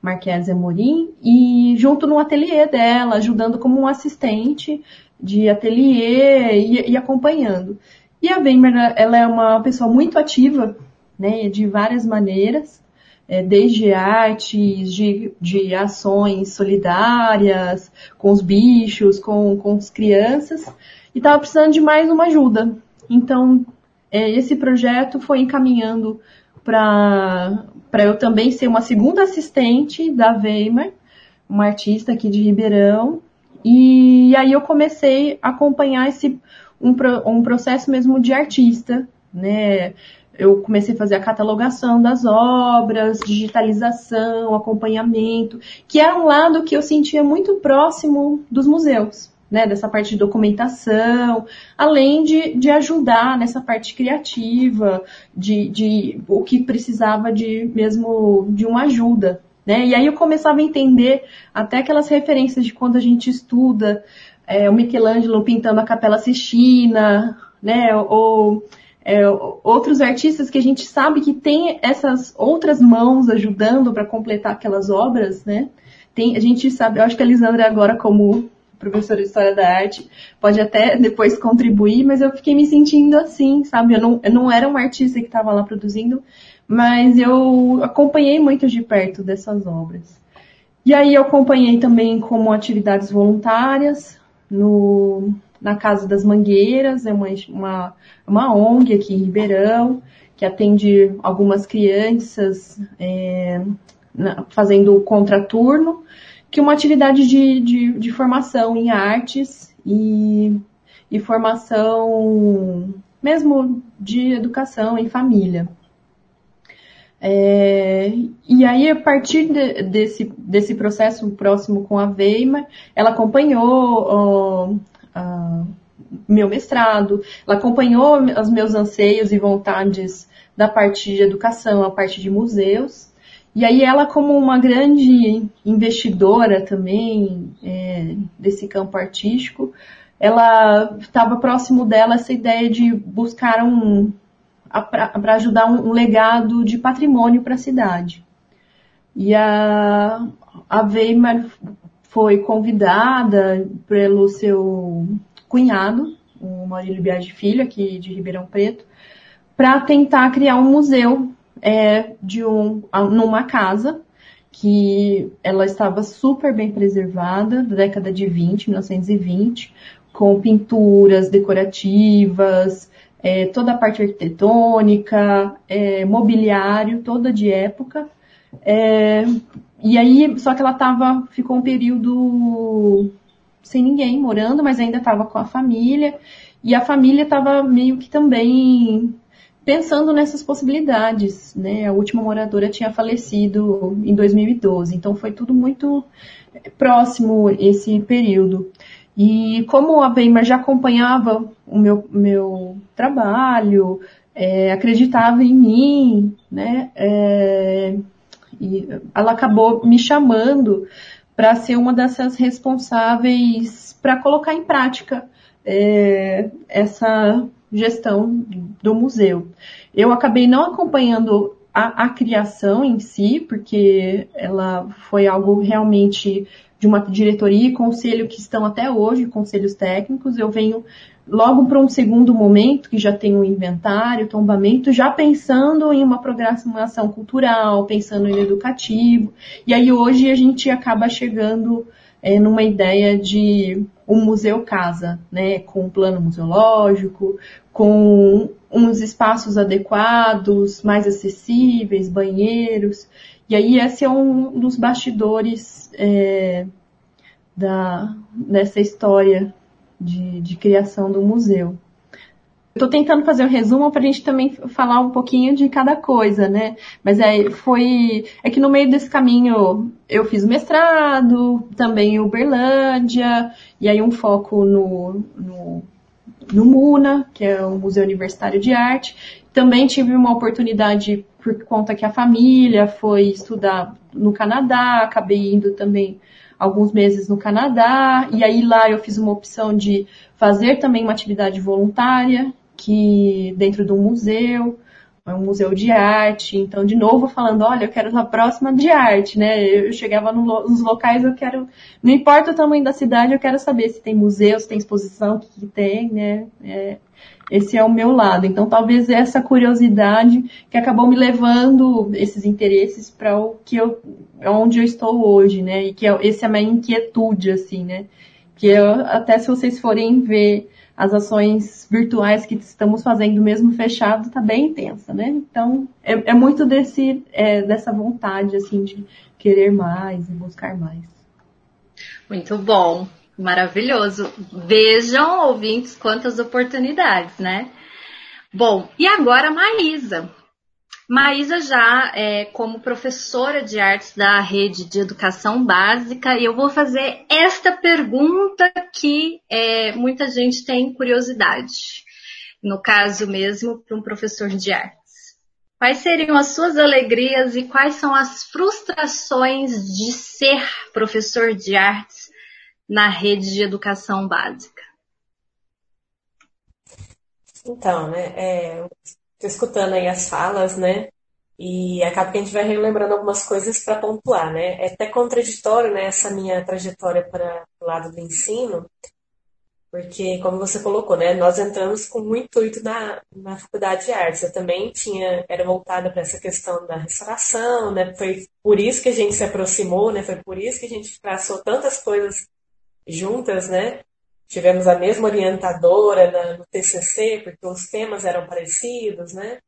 Marquesa Amorim, e junto no ateliê dela, ajudando como um assistente de ateliê e, e acompanhando. E a Weimar, ela é uma pessoa muito ativa, né, de várias maneiras. é, desde artes, de, de ações solidárias com os bichos, com, com as crianças, e estava precisando de mais uma ajuda. Então, é, esse projeto foi encaminhando para eu também ser uma segunda assistente da Weimar, uma artista aqui de Ribeirão, e aí eu comecei a acompanhar esse um, um processo mesmo de artista, né? Eu comecei a fazer a catalogação das obras, digitalização, acompanhamento, que era um lado que eu sentia muito próximo dos museus, né? Dessa parte de documentação, além de, de ajudar nessa parte criativa, de, de o que precisava de mesmo de uma ajuda, né? E aí eu começava a entender até aquelas referências de quando a gente estuda é, o Michelangelo pintando a Capela Sistina, né? Ou é, outros artistas que a gente sabe que tem essas outras mãos ajudando para completar aquelas obras, né? Tem, a gente sabe, eu acho que a Lisandra agora como professora de História da Arte, pode até depois contribuir, mas eu fiquei me sentindo assim, sabe? Eu não, eu não era um artista que estava lá produzindo, mas eu acompanhei muito de perto dessas obras. E aí eu acompanhei também como atividades voluntárias no, na Casa das Mangueiras, é uma, uma, uma ONG aqui em Ribeirão, que atende algumas crianças é, na, fazendo contraturno, que uma atividade de, de, de formação em artes e, e formação mesmo de educação em família. É, e aí, a partir de, desse, desse processo próximo com a Weimar, ela acompanhou uh, meu mestrado, ela acompanhou os meus anseios e vontades da parte de educação, a parte de museus. E aí ela, como uma grande investidora também é, desse campo artístico, ela estava próximo dela essa ideia de buscar um, para ajudar um, legado de patrimônio para a cidade. E a, a Weimar foi convidada pelo seu cunhado, o Maurílio Biagi Filho, aqui de Ribeirão Preto, para tentar criar um museu é, de um, numa casa que ela estava super bem preservada, da década de 20, 1920, com pinturas decorativas, é, toda a parte arquitetônica, é, mobiliário, toda de época. É, e aí, só que ela tava, ficou um período sem ninguém morando, mas ainda estava com a família. E a família estava meio que também pensando nessas possibilidades, né? A última moradora tinha falecido em 2012, então foi tudo muito próximo esse período. E como a Weimar já acompanhava o meu, meu trabalho, é, acreditava em mim, né? É, e ela acabou me chamando para ser uma dessas responsáveis para colocar em prática é, essa gestão do museu. Eu acabei não acompanhando a, a criação em si, porque ela foi algo realmente de uma diretoria e conselho que estão até hoje, conselhos técnicos, eu venho logo para um segundo momento, que já tem um inventário, tombamento, já pensando em uma programação cultural, pensando em educativo, e aí hoje a gente acaba chegando é, numa ideia de um museu casa, né, com um plano museológico, com uns espaços adequados, mais acessíveis, banheiros, e aí esse é um dos bastidores é, da, dessa história de, de criação do museu. Estou tentando fazer um resumo para a gente também falar um pouquinho de cada coisa, né? Mas é, foi. É que no meio desse caminho eu fiz mestrado, também Uberlândia, e aí um foco no, no, no MUNA, que é o Museu Universitário de Arte. Também tive uma oportunidade por conta que a família foi estudar no Canadá, acabei indo também alguns meses no Canadá, e aí lá eu fiz uma opção de fazer também uma atividade voluntária, que dentro do museu, é um museu de arte, então de novo falando, olha, eu quero a próxima de arte, né? Eu chegava nos locais, eu quero, não importa o tamanho da cidade, eu quero saber se tem museu, se tem exposição, o que, que tem, né? É, esse é o meu lado. Então talvez essa curiosidade que acabou me levando esses interesses para o que eu, onde eu estou hoje, né? E que é, esse é a minha inquietude, assim, né? Que eu, até se vocês forem ver as ações virtuais que estamos fazendo mesmo fechado está bem intensa, né? Então é, é muito desse é, dessa vontade assim de querer mais e buscar mais. Muito bom, maravilhoso. Vejam, ouvintes, quantas oportunidades, né? Bom, e agora Maísa. Maísa já é como professora de artes da rede de educação básica e eu vou fazer esta pergunta que é, muita gente tem curiosidade. No caso mesmo, para um professor de artes. Quais seriam as suas alegrias e quais são as frustrações de ser professor de artes na rede de educação básica? Então, né, é, escutando aí as falas, né? E acaba que a gente vai relembrando algumas coisas para pontuar, né? É até contraditório, né, essa minha trajetória para o lado do ensino, porque, como você colocou, né, nós entramos com muito intuito na, na faculdade de artes. Eu também tinha, era voltada para essa questão da restauração, né? Foi por isso que a gente se aproximou, né? Foi por isso que a gente traçou tantas coisas juntas, né? Tivemos a mesma orientadora na, no TCC, porque os temas eram parecidos, né?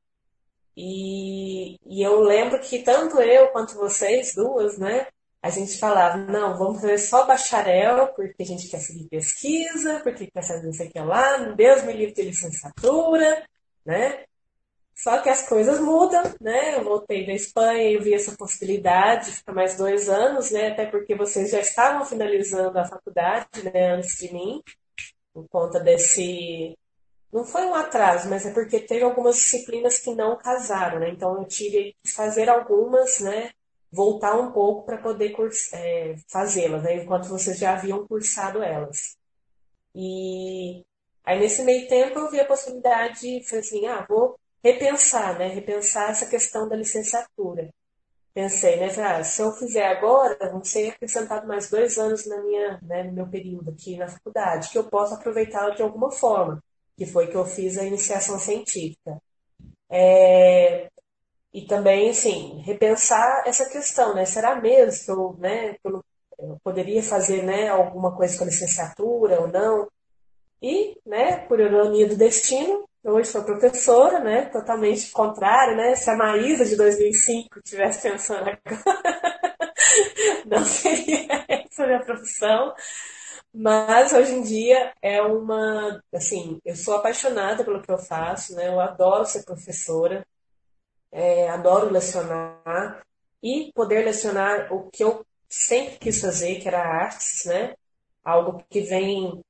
E, e eu lembro que tanto eu quanto vocês duas, né? A gente falava, não, vamos fazer só bacharel, porque a gente quer seguir pesquisa, porque quer fazer não sei o que lá, Deus me livre de licenciatura, né? Só que as coisas mudam, né? Eu voltei da Espanha e vi essa possibilidade de ficar mais dois anos, né? Até porque vocês já estavam finalizando a faculdade, né? Antes de mim, por conta desse. Não foi um atraso, mas é porque teve algumas disciplinas que não casaram, né? Então eu tive que fazer algumas, né? Voltar um pouco para poder é, fazê-las, né? Enquanto vocês já haviam cursado elas. E aí nesse meio tempo eu vi a possibilidade de, falei assim, ah, vou repensar, né? Repensar essa questão da licenciatura. Pensei, né? Ah, se eu fizer agora, vão ser acrescentados mais dois anos na minha, né, no meu período aqui na faculdade, que eu posso aproveitá-la de alguma forma, que foi que eu fiz a iniciação científica. É, e também, assim, repensar essa questão, né? Será mesmo que eu, né, que eu, eu poderia fazer, né, alguma coisa com a licenciatura ou não? E, né, por ironia do destino, Hoje sou professora, né? Totalmente contrário, né? Se a Maísa de 2005 estivesse pensando agora, não seria essa a minha profissão. Mas hoje em dia é uma, assim, eu sou apaixonada pelo que eu faço, né? Eu adoro ser professora, é, adoro lecionar e poder lecionar o que eu sempre quis fazer, que era artes, né? Algo que vem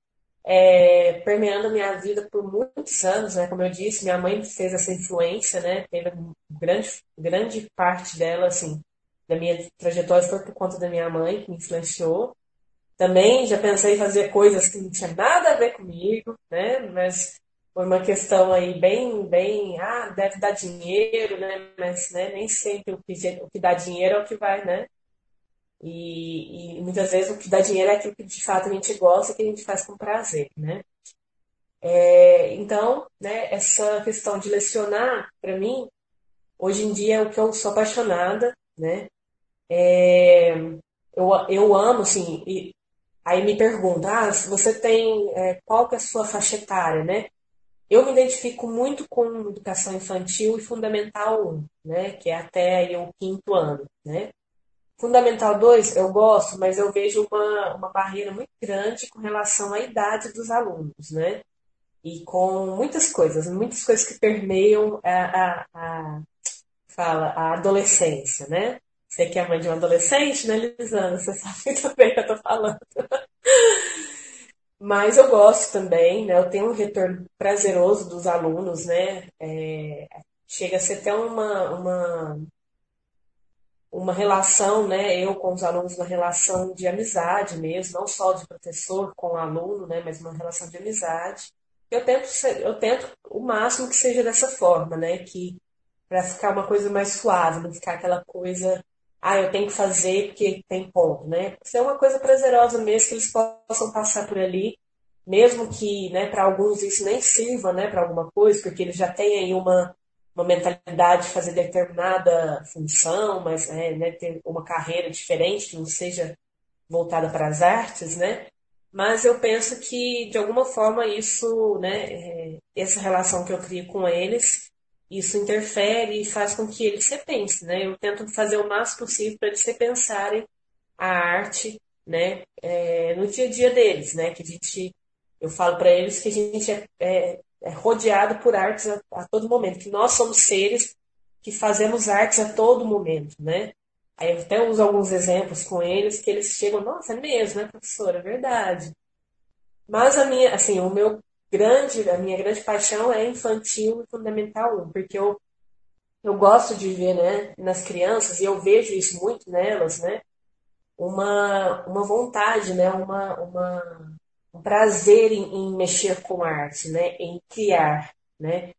é, permeando a minha vida por muitos anos, né? Como eu disse, minha mãe fez essa influência, né? Teve grande, grande parte dela, assim, da minha trajetória foi por conta da minha mãe, que me influenciou. Também já pensei em fazer coisas que não tinha nada a ver comigo, né? Mas foi uma questão aí bem, bem, ah, deve dar dinheiro, né? Mas né, nem sempre o que, o que dá dinheiro é o que vai, né? E, e, muitas vezes o que dá dinheiro é aquilo que de fato a gente gosta e que a gente faz com prazer, né? É, então, né, essa questão de lecionar, para mim, hoje em dia é o que eu sou apaixonada, né? É, eu, eu amo, assim, e aí me pergunta, ah, se você tem, é, qual que é a sua faixa etária, né? Eu me identifico muito com educação infantil e fundamental 1, né? Que é até aí, o quinto ano, né? Fundamental 2 eu gosto, mas eu vejo uma, uma barreira muito grande com relação à idade dos alunos, né? E com muitas coisas, muitas coisas que permeiam a, a, a fala, a adolescência, né? Você que é mãe de um adolescente, né, Lisana? Você sabe muito bem o que eu tô falando. Mas eu gosto também, né? Eu tenho um retorno prazeroso dos alunos, né? É, chega a ser até uma, uma uma relação, né, eu com os alunos, uma relação de amizade mesmo, não só de professor com aluno, né, mas uma relação de amizade. Eu tento, eu tento o máximo que seja dessa forma, né, que para ficar uma coisa mais suave, não ficar aquela coisa, ah, eu tenho que fazer porque tem ponto, né? Ser é uma coisa prazerosa mesmo, que eles possam passar por ali, mesmo que, né, para alguns isso nem sirva, né, para alguma coisa, porque eles já têm aí uma, uma mentalidade de fazer determinada função, mas é, né, ter uma carreira diferente, que não seja voltada para as artes, né? Mas eu penso que, de alguma forma, isso, né, é, essa relação que eu crio com eles, isso interfere e faz com que eles repensem, né? Eu tento fazer o máximo possível para eles repensarem a arte, né, é, no dia a dia deles, né? Que a gente, eu falo para eles que a gente é, é rodeado por artes a, a, todo momento, que nós somos seres que fazemos artes a todo momento, né? Aí eu até uso alguns exemplos com eles que eles chegam, nossa, é mesmo, né, professora? É verdade. Mas a minha, assim, o meu grande, a minha grande paixão é infantil e fundamental 1, porque eu, eu gosto de ver, né, nas crianças, e eu vejo isso muito nelas, né, uma, uma vontade, né, uma, uma, um prazer em, em mexer com arte, né, em criar, né.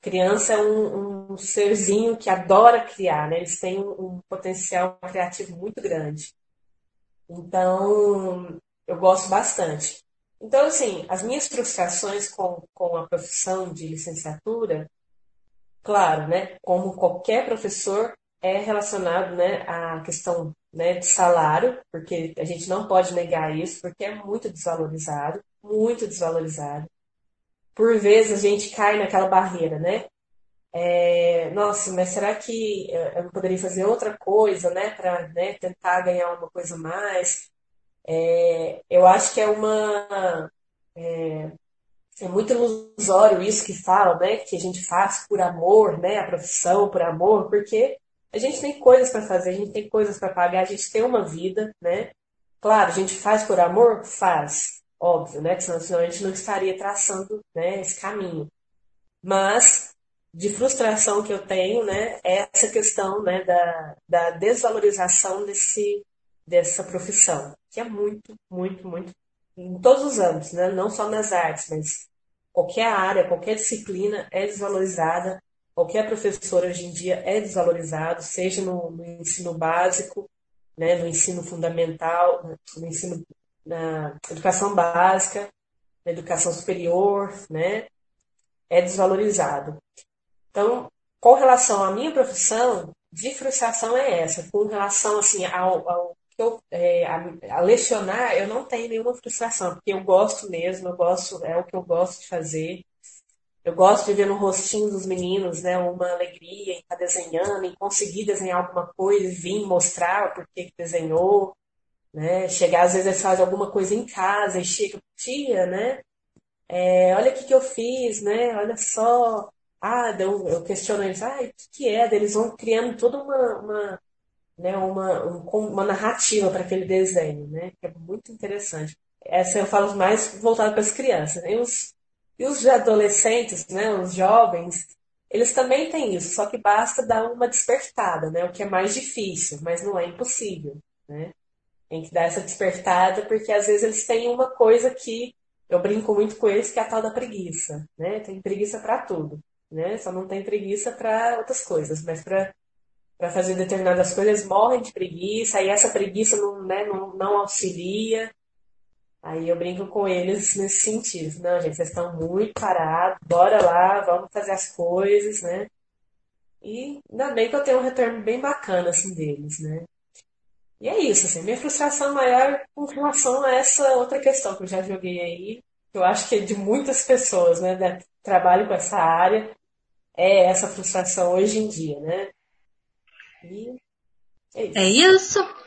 Criança é um, um serzinho que adora criar, né? Eles têm um, um potencial criativo muito grande. Então, eu gosto bastante. Então, assim, as minhas frustrações com, com a profissão de licenciatura, claro, né, como qualquer professor, é relacionado né, à questão né, de salário, porque a gente não pode negar isso, porque é muito desvalorizado, muito desvalorizado. Por vezes a gente cai naquela barreira, né? É, nossa, mas será que eu poderia fazer outra coisa, né, para né, tentar ganhar uma coisa mais? É, eu acho que é uma. É, é, muito ilusório isso que fala, né? Que a gente faz por amor, né? A profissão por amor, porque a gente tem coisas para fazer, a gente tem coisas para pagar, a gente tem uma vida, né? Claro, a gente faz por amor? Faz, óbvio, né? Senão, senão a gente não estaria traçando né, esse caminho. Mas de frustração que eu tenho, né, é essa questão, né, da, da desvalorização desse, dessa profissão, que é muito, muito, muito em todos os âmbitos, né? não só nas artes, mas qualquer área, qualquer disciplina é desvalorizada, qualquer professor hoje em dia é desvalorizado, seja no, no ensino básico, né? no ensino fundamental, no ensino na educação básica, na educação superior, né? é desvalorizado. Então, com relação à minha profissão, de frustração é essa, com relação assim ao, ao eu, é, a, a, lecionar, eu não tenho nenhuma frustração, porque eu gosto mesmo, eu gosto, é o que eu gosto de fazer. Eu gosto de ver no rostinho dos meninos, né, uma alegria em estar desenhando, em conseguir desenhar alguma coisa e vir mostrar porquê que desenhou, né? Chegar, às vezes eles fazem alguma coisa em casa e chega, tia, né? É, olha o que, que eu fiz, né? Olha só. Ah, eu, eu questiono eles, ah, o que, que é? Eles vão criando toda uma, uma né, uma, uma narrativa para aquele desenho, né, que é muito interessante. Essa eu falo mais voltada para as crianças. Né? E os, e os adolescentes, né, os jovens, eles também têm isso, só que basta dar uma despertada, né, o que é mais difícil, mas não é impossível. Né? Tem que dar essa despertada, porque às vezes eles têm uma coisa que eu brinco muito com eles, que é a tal da preguiça. Né? Tem preguiça para tudo. Né? Só não tem preguiça para outras coisas, mas para para fazer determinadas coisas morrem de preguiça, aí essa preguiça não, né, não, não auxilia. Aí eu brinco com eles nesse sentido. Não, gente, vocês estão muito parados, bora lá, vamos fazer as coisas, né? E ainda bem que eu tenho um retorno bem bacana, assim, deles, né? E é isso, assim, minha frustração maior com relação a essa outra questão que eu já joguei aí, que eu acho que é de muitas pessoas, né, que trabalham com essa área, é essa frustração hoje em dia, né? é isso. É isso?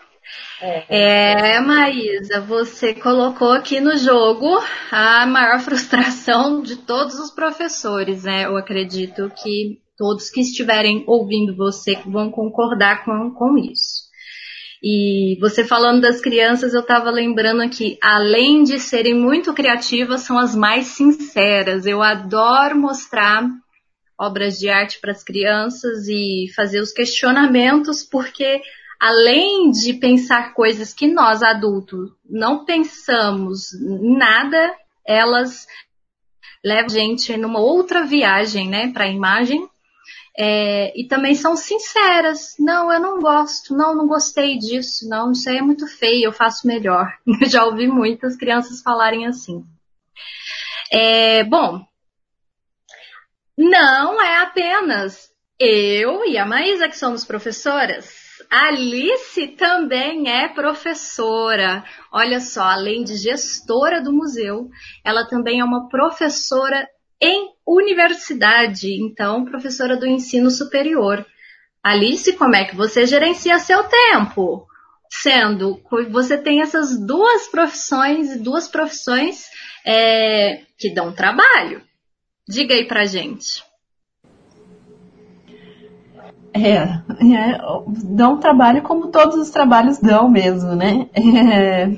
É, é, Maísa, você colocou aqui no jogo a maior frustração de todos os professores, né? Eu acredito que todos que estiverem ouvindo você vão concordar com, com isso. E você falando das crianças, eu estava lembrando aqui, além de serem muito criativas, são as mais sinceras. Eu adoro mostrar obras de arte para as crianças e fazer os questionamentos, porque além de pensar coisas que nós adultos não pensamos nada, elas levam a gente numa outra viagem, né, para a imagem. É, e também são sinceras. Não, eu não gosto. Não, não gostei disso. Não, isso aí é muito feio. Eu faço melhor. Eu já ouvi muitas crianças falarem assim. É, bom, não é apenas eu e a Maísa que somos professoras. Alice também é professora. Olha só, além de gestora do museu, ela também é uma professora em universidade, então professora do ensino superior. Alice, como é que você gerencia seu tempo? Sendo que você tem essas duas profissões, duas profissões é, que dão trabalho. Diga aí pra gente. É, é, dão trabalho como todos os trabalhos dão mesmo, né? É,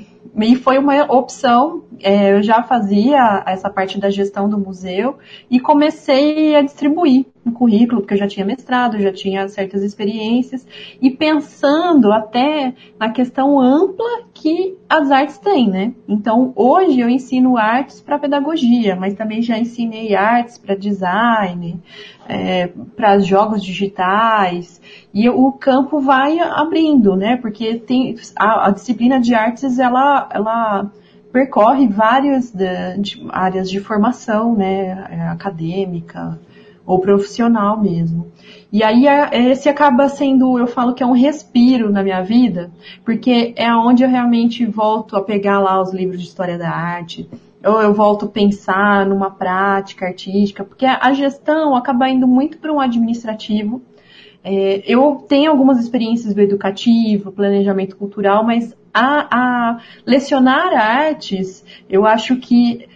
e foi uma opção, é, eu já fazia essa parte da gestão do museu e comecei a distribuir no currículo, porque eu já tinha mestrado, já tinha certas experiências, e pensando até na questão ampla que as artes têm, né? Então, hoje eu ensino artes para pedagogia, mas também já ensinei artes para design, é, para jogos digitais, e o campo vai abrindo, né? Porque tem a, a disciplina de artes, ela, ela percorre várias de, de áreas de formação, né? É, acadêmica, ou profissional mesmo. E aí esse acaba sendo, eu falo que é um respiro na minha vida, porque é onde eu realmente volto a pegar lá os livros de história da arte, ou eu volto a pensar numa prática artística, porque a gestão acaba indo muito para um administrativo. É, eu tenho algumas experiências do educativo, planejamento cultural, mas a, a lecionar artes, eu acho que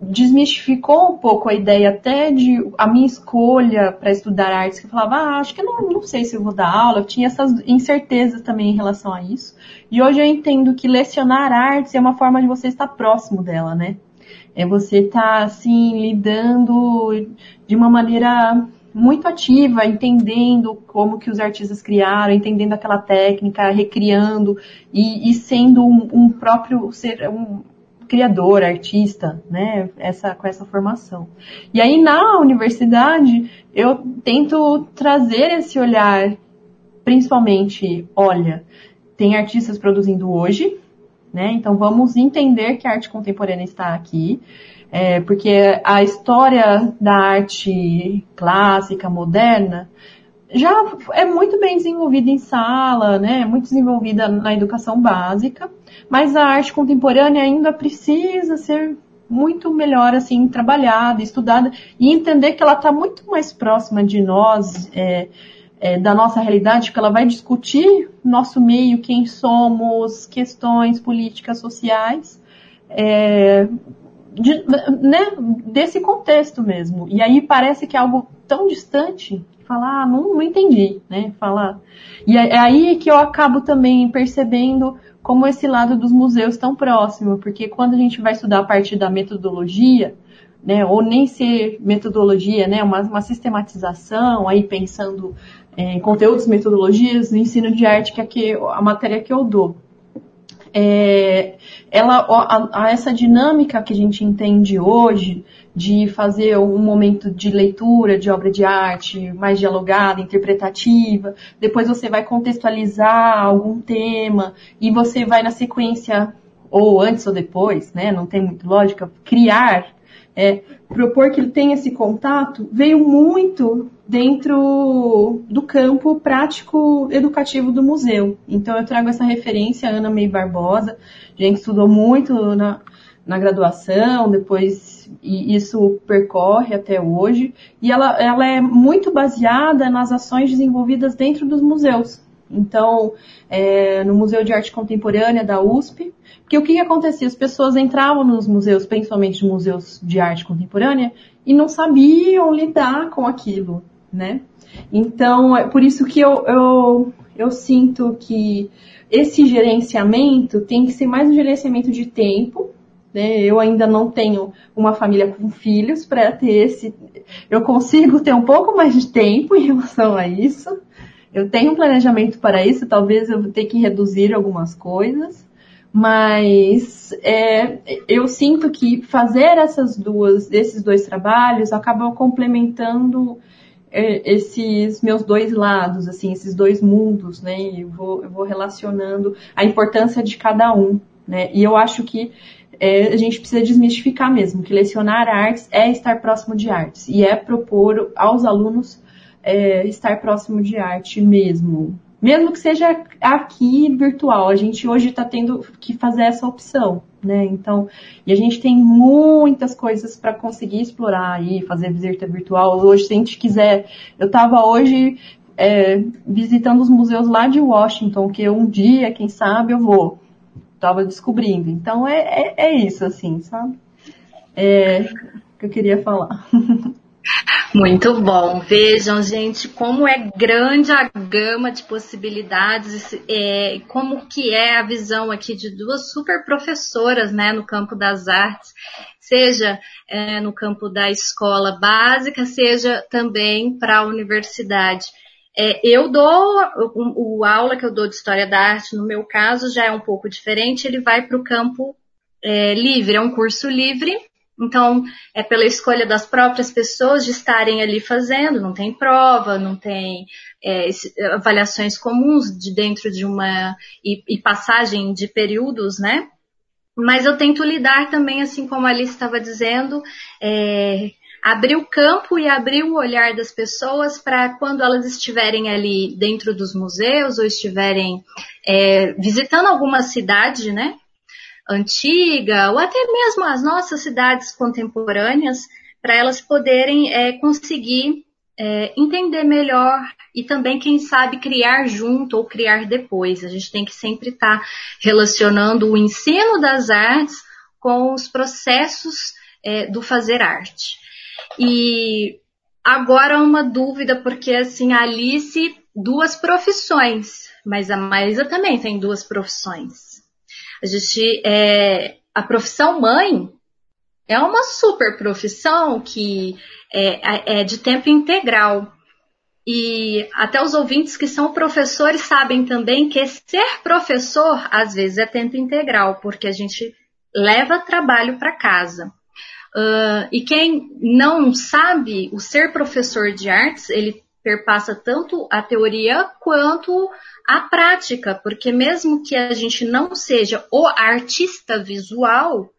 desmistificou um pouco a ideia até de a minha escolha para estudar artes, que eu falava, ah, acho que não, não sei se eu vou dar aula, eu tinha essas incertezas também em relação a isso. E hoje eu entendo que lecionar artes é uma forma de você estar próximo dela, né? É você estar, tá, assim, lidando de uma maneira muito ativa, entendendo como que os artistas criaram, entendendo aquela técnica, recriando e, e sendo um, um próprio ser, um, criador, artista, né? Essa, com essa formação. E aí na universidade eu tento trazer esse olhar, principalmente, olha, tem artistas produzindo hoje, né? Então vamos entender que a arte contemporânea está aqui. É, porque a história da arte clássica, moderna, já é muito bem desenvolvida em sala, né? Muito desenvolvida na educação básica, mas a arte contemporânea ainda precisa ser muito melhor assim trabalhada, estudada e entender que ela está muito mais próxima de nós, é, é, da nossa realidade, que ela vai discutir nosso meio, quem somos, questões políticas, sociais, é, de, né, desse contexto mesmo. E aí parece que é algo tão distante falar, ah, não, não entendi, né? Falar. E é, é aí que eu acabo também percebendo como esse lado dos museus tão próximo, porque quando a gente vai estudar a parte da metodologia, né, ou nem ser metodologia, né, uma, uma sistematização, aí pensando é, em conteúdos, metodologias, no ensino de arte, que é a matéria que eu dou. É, ela, a, a essa dinâmica que a gente entende hoje, de fazer um momento de leitura de obra de arte mais dialogada, interpretativa, depois você vai contextualizar algum tema e você vai na sequência ou antes ou depois, né, não tem muito lógica, criar, é, propor que ele tenha esse contato, veio muito dentro do campo prático educativo do museu. Então eu trago essa referência, Ana May Barbosa, gente estudou muito na, na graduação, depois e isso percorre até hoje, e ela, ela é muito baseada nas ações desenvolvidas dentro dos museus. Então, é, no Museu de Arte Contemporânea da USP, porque o que, que acontecia? As pessoas entravam nos museus, principalmente museus de arte contemporânea, e não sabiam lidar com aquilo, né? Então, é por isso que eu, eu, eu sinto que esse gerenciamento tem que ser mais um gerenciamento de tempo, né? Eu ainda não tenho uma família com filhos para ter esse. Eu consigo ter um pouco mais de tempo em relação a isso. Eu tenho um planejamento para isso, talvez eu tenha que reduzir algumas coisas, mas é, eu sinto que fazer essas duas, esses dois trabalhos acabam complementando é, esses meus dois lados, assim, esses dois mundos, né? Eu vou, eu vou relacionando a importância de cada um, né? E eu acho que é, a gente precisa desmistificar mesmo, que lecionar artes é estar próximo de artes e é propor aos alunos é, estar próximo de arte mesmo. Mesmo que seja aqui virtual, a gente hoje está tendo que fazer essa opção, né? Então, e a gente tem muitas coisas para conseguir explorar aí, fazer visita virtual. Hoje, se a gente quiser, eu estava hoje é, visitando os museus lá de Washington, que um dia, quem sabe, eu vou estava descobrindo. Então é, é, é, isso, assim, sabe? É que eu queria falar. Muito bom. Vejam, gente, como é grande a gama de possibilidades, é, como que é a visão aqui de duas super professoras, né, no campo das artes, seja é, no campo da escola básica, seja também para a universidade. É, eu dou, o, o, aula que eu dou de História da Arte, no meu caso, já é um pouco diferente, ele vai para o campo é, livre, é um curso livre, então é pela escolha das próprias pessoas de estarem ali fazendo, não tem prova, não tem é, avaliações comuns de dentro de uma, e, e passagem de períodos, né? Mas eu tento lidar também, assim como a Alice estava dizendo, é, abrir o campo e abrir o olhar das pessoas para quando elas estiverem ali dentro dos museus ou estiverem é, visitando alguma cidade, né? Antiga, ou até mesmo as nossas cidades contemporâneas, para elas poderem é, conseguir é, entender melhor e também, quem sabe, criar junto ou criar depois. A gente tem que sempre estar tá relacionando o ensino das artes com os processos é, do fazer arte. E agora uma dúvida, porque assim, a Alice, duas profissões, mas a Maísa também tem duas profissões. A gente, é, a profissão mãe é uma super profissão que é, é de tempo integral. E até os ouvintes que são professores sabem também que ser professor às vezes é tempo integral, porque a gente leva trabalho para casa. Uh, e quem não sabe, o ser professor de artes, ele perpassa tanto a teoria quanto a prática, porque mesmo que a gente não seja o artista visual,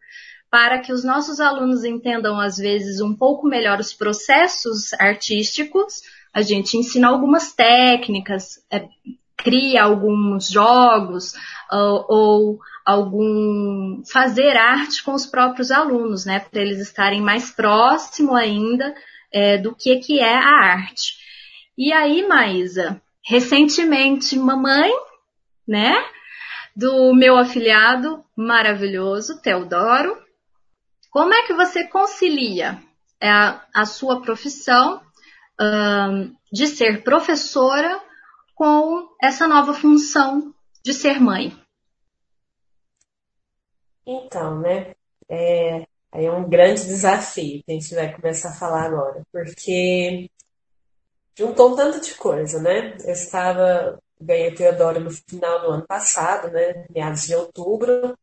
para que os nossos alunos entendam às vezes um pouco melhor os processos artísticos, a gente ensina algumas técnicas, é, cria alguns jogos uh, ou algum fazer arte com os próprios alunos, né, para eles estarem mais próximo ainda é, do que que é a arte. E aí, Maísa, recentemente, mamãe, né, do meu afiliado maravilhoso, Teodoro, como é que você concilia a, a sua profissão um, de ser professora com essa nova função de ser mãe? Então, né? É, é um grande desafio que a gente vai começar a falar agora, porque juntou um tanto de coisa, né? Eu estava, ganhei Teodoro no final do ano passado, né? Meados de outubro.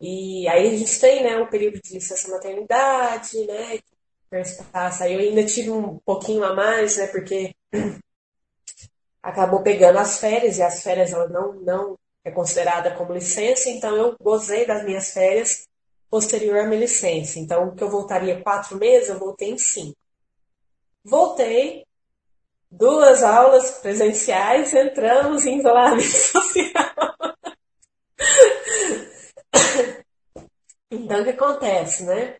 E aí a gente tem, né, um período de licença maternidade, né? Passa. Eu ainda tive um pouquinho a mais, né? Porque acabou pegando as férias e as férias elas não, não é considerada como licença, então eu gozei das minhas férias posterior à minha licença. Então, que eu voltaria quatro meses, eu voltei em cinco. Voltei, duas aulas presenciais, entramos em isolamento social. então, o que acontece, né?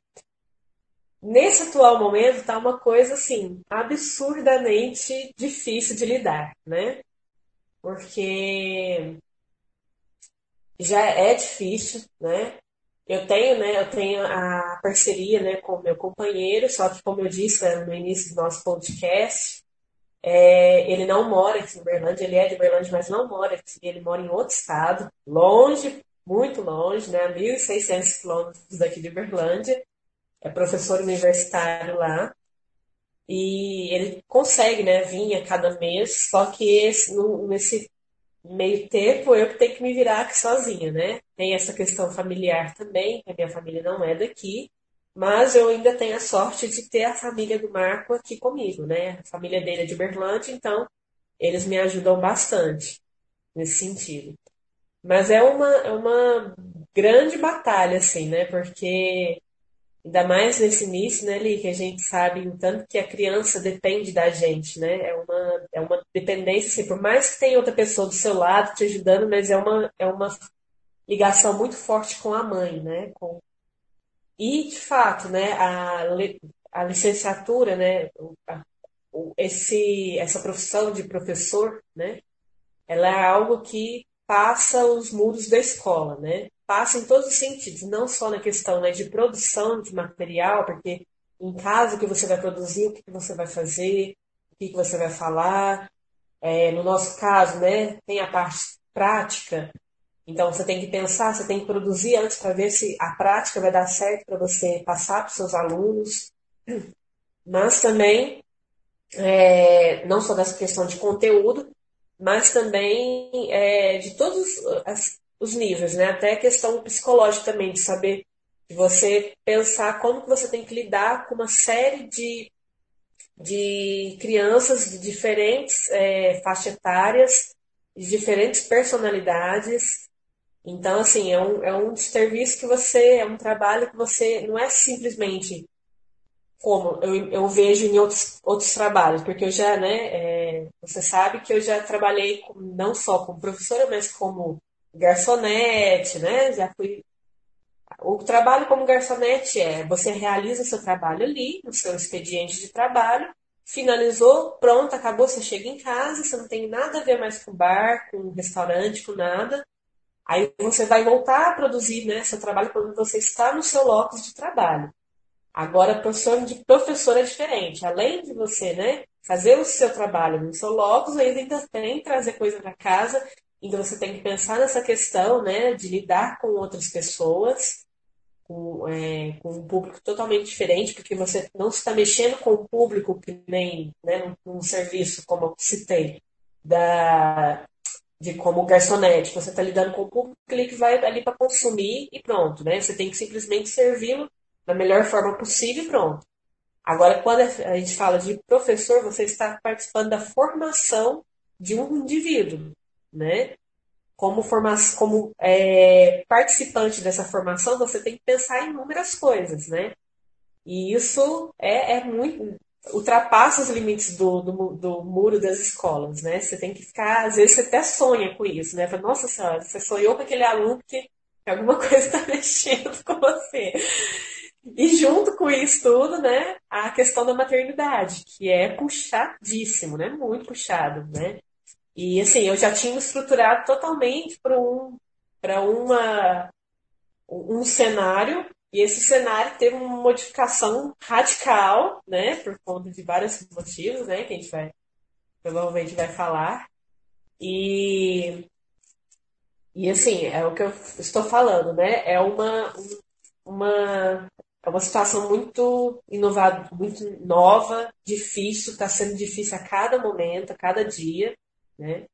Nesse atual momento está uma coisa assim absurdamente difícil de lidar, né? Porque já é difícil, né? Eu tenho, né, eu tenho a parceria, né, com o meu companheiro, só que como eu disse né, no início do nosso podcast, é, ele não mora em Berlândia, ele é de Berlândia, mas não mora aqui, ele mora em outro estado, longe, muito longe, né, 1.600 quilômetros daqui de Berlândia, é professor universitário lá, e ele consegue, né, vir a cada mês, só que esse, no, nesse meio tempo eu tenho que me virar aqui sozinha, né? Tem essa questão familiar também, que a minha família não é daqui. Mas eu ainda tenho a sorte de ter a família do Marco aqui comigo, né? A família dele é de Berlândia, então eles me ajudam bastante nesse sentido. Mas é uma, é uma grande batalha, assim, né? Porque ainda mais nesse início, né, Li, que a gente sabe o tanto que a criança depende da gente, né? É uma, é uma dependência, assim, por mais que tenha outra pessoa do seu lado te ajudando, mas é uma, é uma ligação muito forte com a mãe, né? Com... E, de fato, né, a, a licenciatura, né, esse, essa profissão de professor, né, ela é algo que passa os muros da escola, né? Passa em todos os sentidos, não só na questão né, de produção de material, porque em casa o que você vai produzir, o que você vai fazer, o que você vai falar. É, no nosso caso, né, tem a parte prática, então você tem que pensar, você tem que produzir antes para ver se a prática vai dar certo para você passar para os seus alunos. Mas também, é, não só dessa questão de conteúdo, mas também é, de todos os níveis, né? Até a questão psicológica também, de saber, de você pensar como que você tem que lidar com uma série de, de crianças de diferentes é, faixas etárias, de diferentes personalidades. Então, assim, é um, é um serviço que você, é um trabalho que você não é simplesmente como eu, eu vejo em outros, outros trabalhos, porque eu já, né, é, você sabe que eu já trabalhei com, não só como professora, mas como garçonete, né, já fui... O trabalho como garçonete é, você realiza seu trabalho ali, no seu expediente de trabalho, finalizou, pronto, acabou, você chega em casa, você não tem nada a ver mais com bar, com restaurante, com nada, aí você vai voltar a produzir, né, seu trabalho quando você está no seu locus de trabalho. Agora, professor de professor é diferente. Além de você, né, fazer o seu trabalho no seu locus, ainda tem trazer coisa para casa. Então, você tem que pensar nessa questão, né, de lidar com outras pessoas, com, é, com um público totalmente diferente, porque você não está mexendo com o público que nem, né, num serviço, como eu citei, da, de como garçonete. Você está lidando com o público que vai ali para consumir e pronto, né? Você tem que simplesmente servi-lo da melhor forma possível e pronto. Agora, quando a gente fala de professor, você está participando da formação de um indivíduo, né? Como, forma, como é, participante dessa formação, você tem que pensar em inúmeras coisas, né? E isso é, é muito ultrapassa os limites do, do, do, muro das escolas, né? Você tem que ficar, às vezes você até sonha com isso, né? Fala, Nossa senhora, você sonhou com aquele aluno que alguma coisa está mexendo com você. E junto com isso tudo, né, a questão da maternidade, que é puxadíssimo, né? Muito puxado, né? E assim, eu já tinha estruturado totalmente para um, uma um cenário e esse cenário teve uma modificação radical, né, por conta de vários motivos, né, que a gente vai provavelmente vai falar. E e assim, é o que eu estou falando, né? É uma uma é uma situação muito inovada, muito nova, difícil, está sendo difícil a cada momento, a cada dia, né?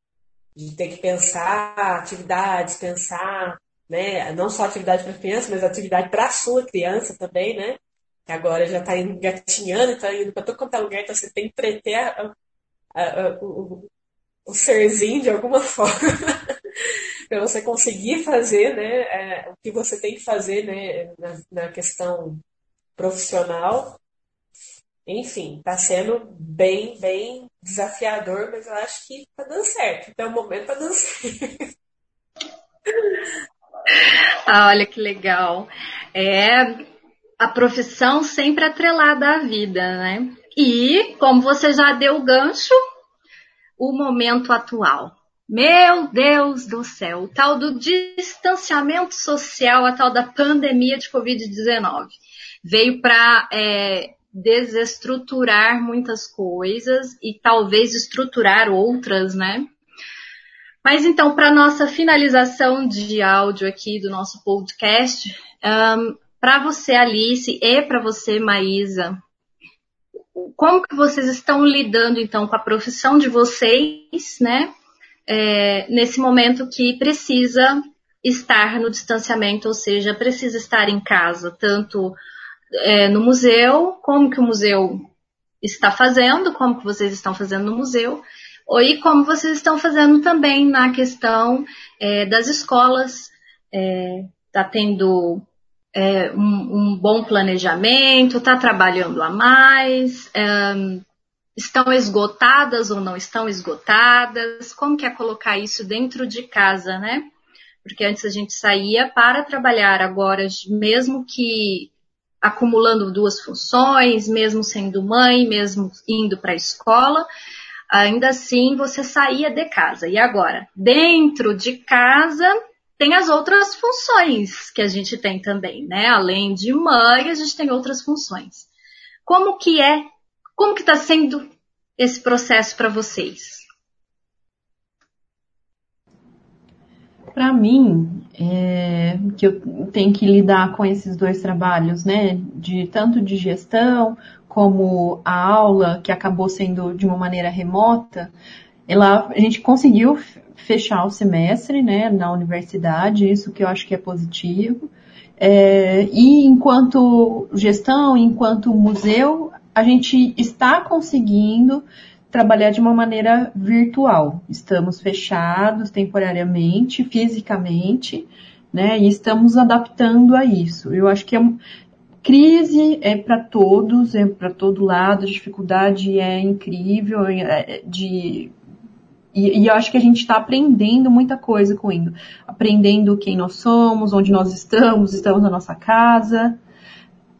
De ter que pensar atividades, pensar, né? Não só atividade para criança, mas atividade para a sua criança também, né? Que agora já está engatinhando, está indo para todo quanto é lugar, então você tem que entreter a, a, a, o, o serzinho de alguma forma. para você conseguir fazer né, é, o que você tem que fazer né, na, na questão profissional. Enfim, está sendo bem, bem desafiador, mas eu acho que está dando certo. Então, o momento está dando certo. Ah, olha que legal. É a profissão sempre atrelada à vida, né? E, como você já deu o gancho, o momento atual. Meu Deus do céu, o tal do distanciamento social, a tal da pandemia de Covid-19. Veio para é, desestruturar muitas coisas e talvez estruturar outras, né? Mas então, para nossa finalização de áudio aqui do nosso podcast, um, para você, Alice, e para você, Maísa, como que vocês estão lidando então com a profissão de vocês, né? é, nesse momento que precisa estar no distanciamento, ou seja, precisa estar em casa, tanto é, no museu, como que o museu está fazendo, como que vocês estão fazendo no museu, e como vocês estão fazendo também na questão é, das escolas. Está é, tendo é, um, um, bom planejamento, está trabalhando a mais, é, estão esgotadas ou não estão esgotadas, como que é colocar isso dentro de casa, né? Porque antes a gente saía para trabalhar, agora mesmo que acumulando duas funções, mesmo sendo mãe, mesmo indo para a escola, ainda assim você saía de casa. E agora, dentro de casa, tem as outras funções que a gente tem também, né? Além de mãe, a gente tem outras funções. Como que é? Como que está sendo esse processo para vocês? Para mim, é, que eu tenho que lidar com esses dois trabalhos, né? De tanto de gestão como a aula que acabou sendo de uma maneira remota, ela, a gente conseguiu fechar o semestre, né, na universidade, isso que eu acho que é positivo. É, e enquanto gestão, enquanto museu, a gente está conseguindo trabalhar de uma maneira virtual. Estamos fechados temporariamente, fisicamente, né? E estamos adaptando a isso. Eu acho que é crise é para todos, é para todo lado, a dificuldade é incrível, é, é de e, e, eu acho que a gente está aprendendo muita coisa com isso. Aprendendo quem nós somos, onde nós estamos, estamos na nossa casa.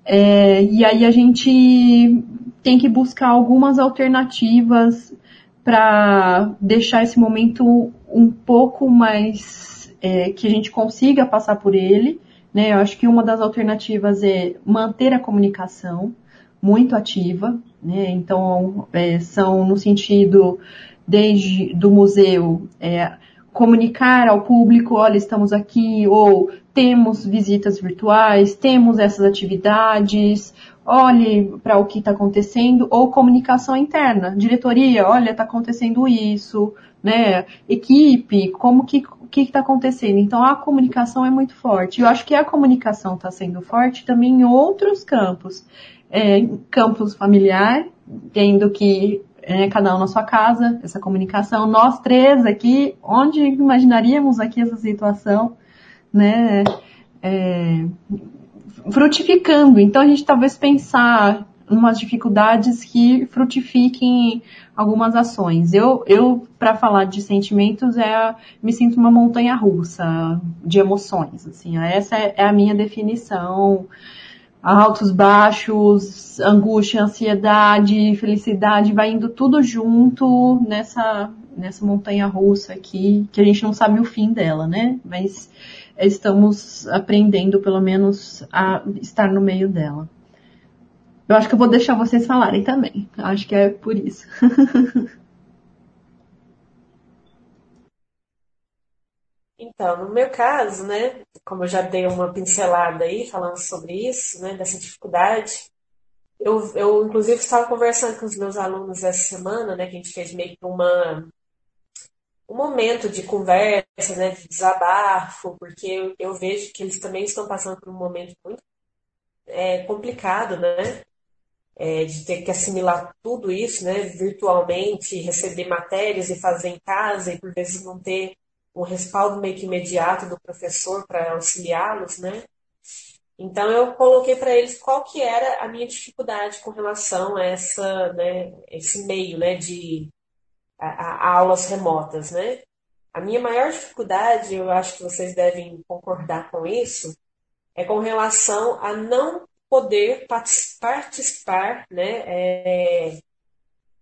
É, e aí a gente tem que buscar algumas alternativas para deixar esse momento um pouco mais é, que a gente consiga passar por ele. Né? Eu acho que uma das alternativas é manter a comunicação muito ativa. Né? Então, é, são no sentido desde do museu é, comunicar ao público, olha, estamos aqui, ou temos visitas virtuais, temos essas atividades, olhe para o que está acontecendo, ou comunicação interna, diretoria, olha, está acontecendo isso, né? Equipe, como que o que está acontecendo? Então a comunicação é muito forte. Eu acho que a comunicação está sendo forte também em outros campos. É, campos familiar, tendo que é, cada um na sua casa, essa comunicação. Nós três aqui, onde imaginaríamos aqui essa situação, né? É, frutificando. Então a gente talvez pensar umas dificuldades que frutifiquem algumas ações. Eu, eu para falar de sentimentos, é me sinto uma montanha russa de emoções. Assim, essa é, é a minha definição altos, baixos, angústia, ansiedade, felicidade, vai indo tudo junto nessa, nessa montanha russa aqui, que a gente não sabe o fim dela, né? Mas estamos aprendendo, pelo menos, a estar no meio dela. Eu acho que eu vou deixar vocês falarem também. Acho que é por isso. Então, no meu caso, né, como eu já dei uma pincelada aí falando sobre isso, né, dessa dificuldade, eu, eu inclusive estava conversando com os meus alunos essa semana, né, que a gente fez meio que uma um momento de conversa, né, de desabafo, porque eu, eu vejo que eles também estão passando por um momento muito é, complicado, né, é, de ter que assimilar tudo isso, né, virtualmente, receber matérias e fazer em casa e por vezes não ter o respaldo meio que imediato do professor para auxiliá-los, né? Então eu coloquei para eles qual que era a minha dificuldade com relação a essa, né, esse meio, né, de a, a aulas remotas, né? A minha maior dificuldade, eu acho que vocês devem concordar com isso, é com relação a não poder participar, né, é,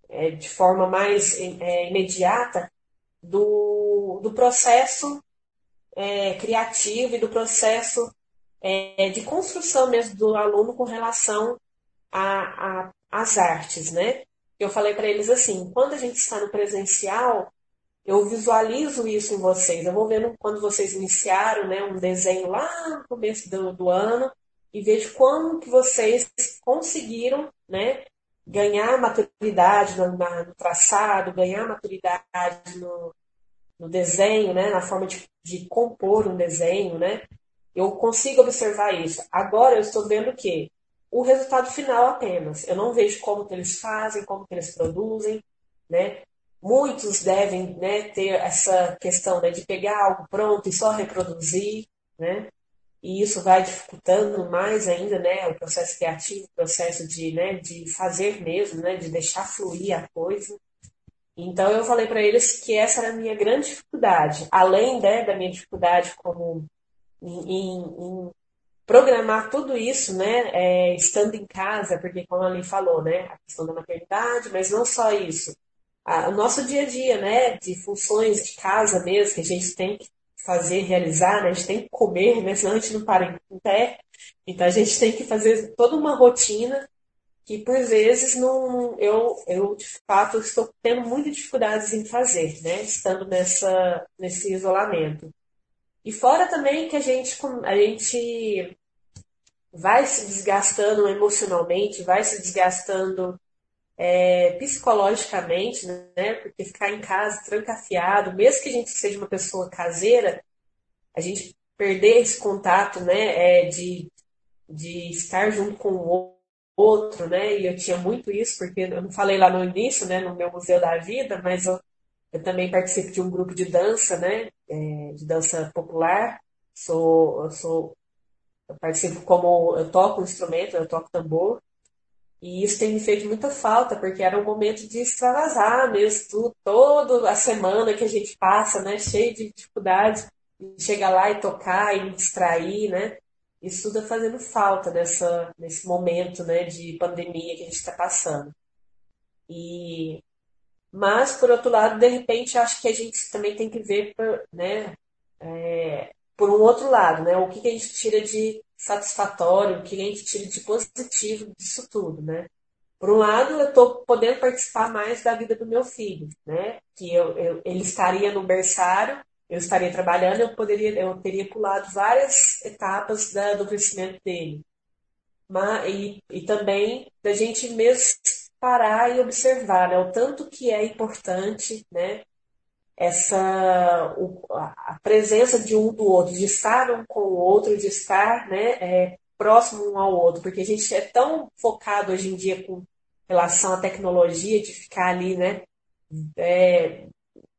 é, de forma mais é, imediata do, do processo é, criativo e do processo é, de construção mesmo do aluno com relação às artes, né? Eu falei para eles assim, quando a gente está no presencial, eu visualizo isso em vocês. Eu vou vendo quando vocês iniciaram né, um desenho lá no começo do, do ano e vejo como que vocês conseguiram né, ganhar maturidade no, no traçado, ganhar maturidade no, no desenho, né, na forma de, de, compor um desenho, né, eu consigo observar isso. Agora eu estou vendo que o resultado final apenas. Eu não vejo como que eles fazem, como que eles produzem, né? Muitos devem né, ter essa questão né, de pegar algo pronto e só reproduzir, né? E isso vai dificultando mais ainda né, o processo criativo, o processo de, né, de fazer mesmo, né, de deixar fluir a coisa. Então eu falei para eles que essa era a minha grande dificuldade, além né, da minha dificuldade como em, em, em programar tudo isso, né, é, estando em casa, porque como a Ali falou, né, a questão da maternidade, mas não só isso, a, o nosso dia a dia, né, de funções de casa mesmo que a gente tem que fazer, realizar, né, a gente tem que comer, né, senão a gente não para em pé, então a gente tem que fazer toda uma rotina que por vezes não, eu, eu de fato estou tendo muitas dificuldades em fazer, né, estando nessa, nesse isolamento. E fora também que a gente, a gente vai se desgastando emocionalmente, vai se desgastando é, psicologicamente, né? Porque ficar em casa trancafiado, mesmo que a gente seja uma pessoa caseira, a gente perder esse contato, né? É, de, de estar junto com o outro, né? E eu tinha muito isso, porque eu não falei lá no início, né, no meu Museu da Vida, mas eu, eu também participo de um grupo de dança, né? É, de dança popular. Sou, eu sou, eu participo como eu toco um instrumento, eu toco tambor. E isso tem me feito muita falta, porque era um momento de extravasar mesmo, tudo, toda a semana que a gente passa, né, cheio de dificuldades, chegar lá e tocar e me distrair, né? Isso tudo é fazendo falta nessa, nesse momento, né, de pandemia que a gente está passando. E mas por outro lado, de repente, acho que a gente também tem que ver, né, é, por um outro lado, né, o que, que a gente tira de satisfatório, o que a gente tira de positivo disso tudo, né? Por um lado, eu estou podendo participar mais da vida do meu filho, né? Que eu, eu, ele estaria no berçário, eu estaria trabalhando, eu poderia, eu teria pulado várias etapas da, do crescimento dele. Mas, e, e também da gente mesmo parar e observar, né? O tanto que é importante, né? Essa a presença de um do outro, de estar um com o outro, de estar né, é, próximo um ao outro, porque a gente é tão focado hoje em dia com relação à tecnologia, de ficar ali, né, é,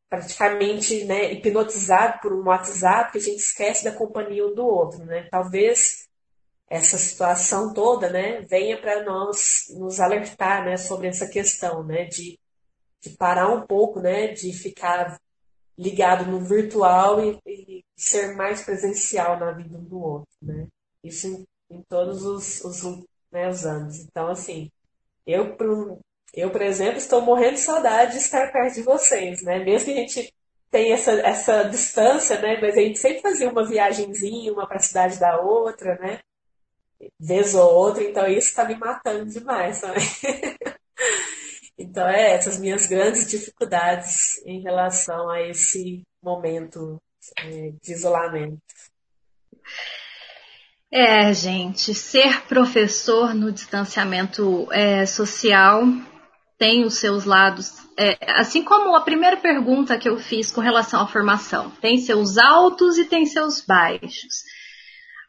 praticamente né, hipnotizado por um WhatsApp, que a gente esquece da companhia um do outro, né? Talvez essa situação toda, né, venha para nós nos alertar, né, sobre essa questão, né, de, de parar um pouco, né, de ficar ligado no virtual e, e, ser mais presencial na vida um do outro, né? Isso em, em todos os, os, né, os, anos. Então, assim, eu, eu, por exemplo, estou morrendo de saudade de estar perto de vocês, né? Mesmo que a gente tenha essa, essa distância, né? Mas a gente sempre fazia uma viagemzinha, uma para a cidade da outra, né? Vez ou outra, então isso está me matando demais também. Então, é essas minhas grandes dificuldades em relação a esse momento é, de isolamento. É, gente, ser professor no distanciamento é, social tem os seus lados, é, assim como a primeira pergunta que eu fiz com relação à formação, tem seus altos e tem seus baixos.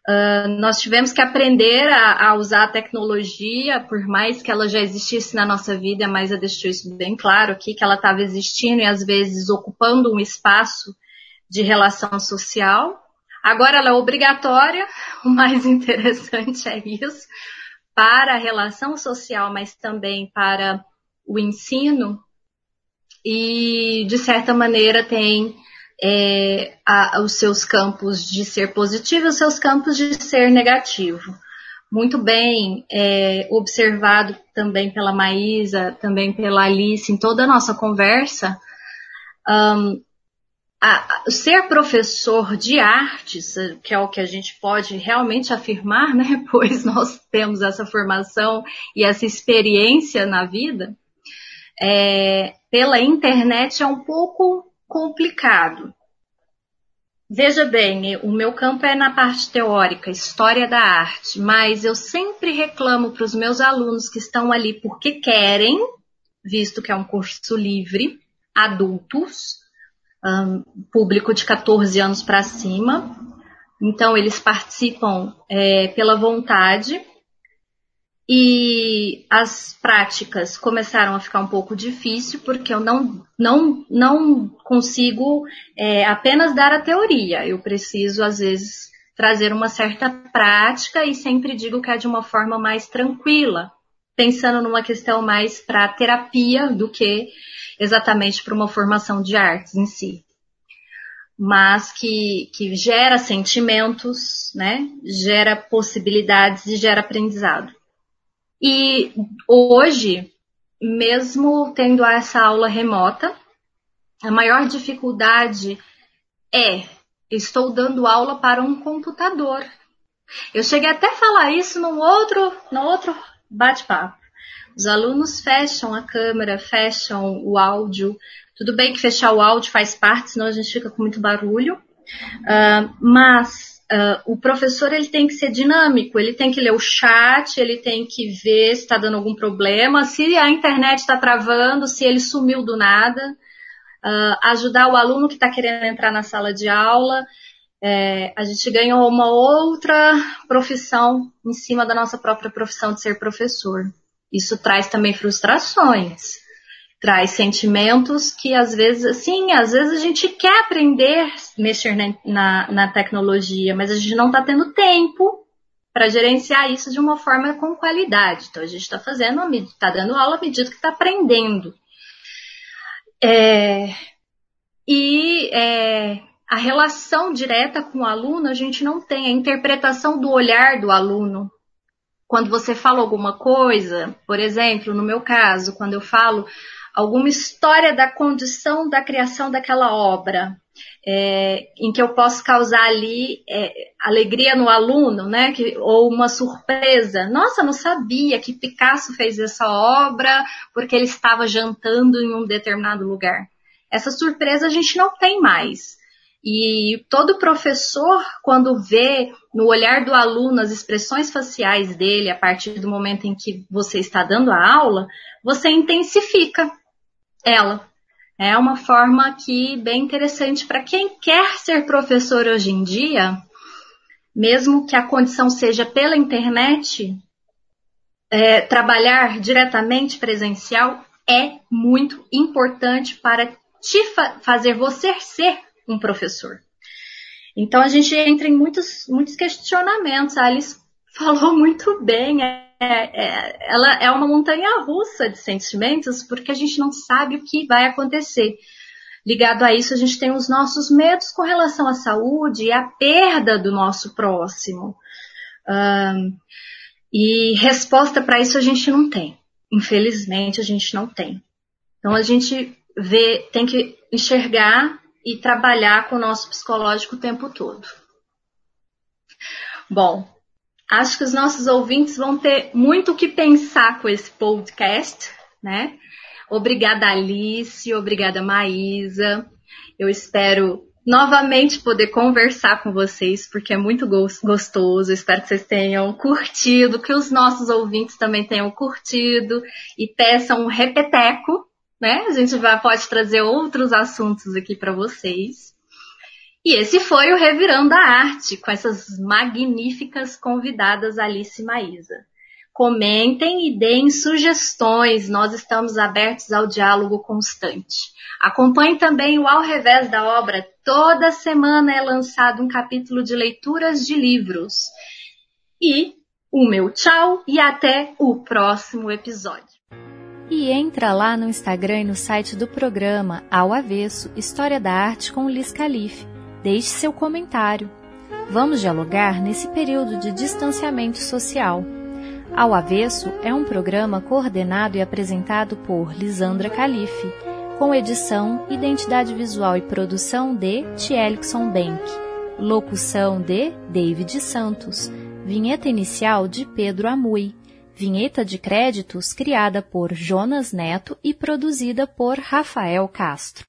Uh, nós tivemos que aprender a, a, usar a tecnologia, por mais que ela já existisse na nossa vida, mas eu deixou isso bem claro aqui, que ela estava existindo e às vezes ocupando um espaço de relação social. Agora ela é obrigatória, o mais interessante é isso, para a relação social, mas também para o ensino. E, de certa maneira, tem é, a, os seus campos de ser positivo e os seus campos de ser negativo. Muito bem é, observado também pela Maísa, também pela Alice, em toda a nossa conversa. Um, a, a, ser professor de artes, que é o que a gente pode realmente afirmar, né? Pois nós temos essa formação e essa experiência na vida, é, pela internet é um pouco complicado. Veja bem, o meu campo é na parte teórica, história da arte, mas eu sempre reclamo para os meus alunos que estão ali porque querem, visto que é um curso livre, adultos, um, público de 14 anos para cima. Então, eles participam é, pela vontade e as práticas começaram a ficar um pouco difícil porque eu não, não, não consigo é, apenas dar a teoria. Eu preciso, às vezes, trazer uma certa prática e sempre digo que é de uma forma mais tranquila, pensando numa questão mais para terapia do que exatamente para uma formação de artes em si. Mas que, que gera sentimentos, né? Gera possibilidades e gera aprendizado. E hoje, mesmo tendo essa aula remota, a maior dificuldade é estou dando aula para um computador. Eu cheguei até a falar isso num outro, no outro bate-papo. Os alunos fecham a câmera, fecham o áudio. Tudo bem que fechar o áudio faz parte, senão a gente fica com muito barulho. Uh, mas Uh, o professor ele tem que ser dinâmico, ele tem que ler o chat, ele tem que ver se está dando algum problema, se a internet está travando, se ele sumiu do nada, uh, ajudar o aluno que está querendo entrar na sala de aula. É, a gente ganhou uma outra profissão em cima da nossa própria profissão de ser professor. Isso traz também frustrações traz sentimentos que às vezes, sim, às vezes a gente quer aprender mexer na, na, na tecnologia, mas a gente não está tendo tempo para gerenciar isso de uma forma com qualidade. Então a gente está fazendo, está dando aula à medida que está aprendendo. É, e é, a relação direta com o aluno a gente não tem, a interpretação do olhar do aluno. Quando você fala alguma coisa, por exemplo, no meu caso, quando eu falo, alguma história da condição da criação daquela obra, é, em que eu posso causar ali é, alegria no aluno, né? Que, ou uma surpresa. Nossa, não sabia que Picasso fez essa obra porque ele estava jantando em um determinado lugar. Essa surpresa a gente não tem mais. E todo professor, quando vê no olhar do aluno as expressões faciais dele a partir do momento em que você está dando a aula, você intensifica ela. É uma forma que bem interessante para quem quer ser professor hoje em dia, mesmo que a condição seja pela internet, é, trabalhar diretamente presencial é muito importante para te fa fazer você ser um professor. Então a gente entra em muitos, muitos questionamentos. A Alice falou muito bem. É, é, ela é uma montanha russa de sentimentos porque a gente não sabe o que vai acontecer. Ligado a isso, a gente tem os nossos medos com relação à saúde e à perda do nosso próximo. Um, e resposta para isso a gente não tem. Infelizmente, a gente não tem. Então a gente vê, tem que enxergar e trabalhar com o nosso psicológico o tempo todo. Bom, Acho que os nossos ouvintes vão ter muito o que pensar com esse podcast, né? Obrigada, Alice, obrigada, Maísa. Eu espero novamente poder conversar com vocês, porque é muito gostoso. Espero que vocês tenham curtido, que os nossos ouvintes também tenham curtido e peçam um repeteco, né? A gente vai, pode trazer outros assuntos aqui para vocês. E esse foi o Revirando a Arte, com essas magníficas convidadas Alice e Maísa. Comentem e deem sugestões, nós estamos abertos ao diálogo constante. Acompanhe também o Ao Revés da Obra, toda semana é lançado um capítulo de leituras de livros. E o meu tchau e até o próximo episódio. E entra lá no Instagram e no site do programa Ao Avesso História da Arte com Liz Calife Deixe seu comentário. Vamos dialogar nesse período de distanciamento social. Ao Avesso é um programa coordenado e apresentado por Lisandra Calife, com edição, identidade visual e produção de Tielixon Bank, locução de David Santos, vinheta inicial de Pedro Amui, vinheta de créditos criada por Jonas Neto e produzida por Rafael Castro.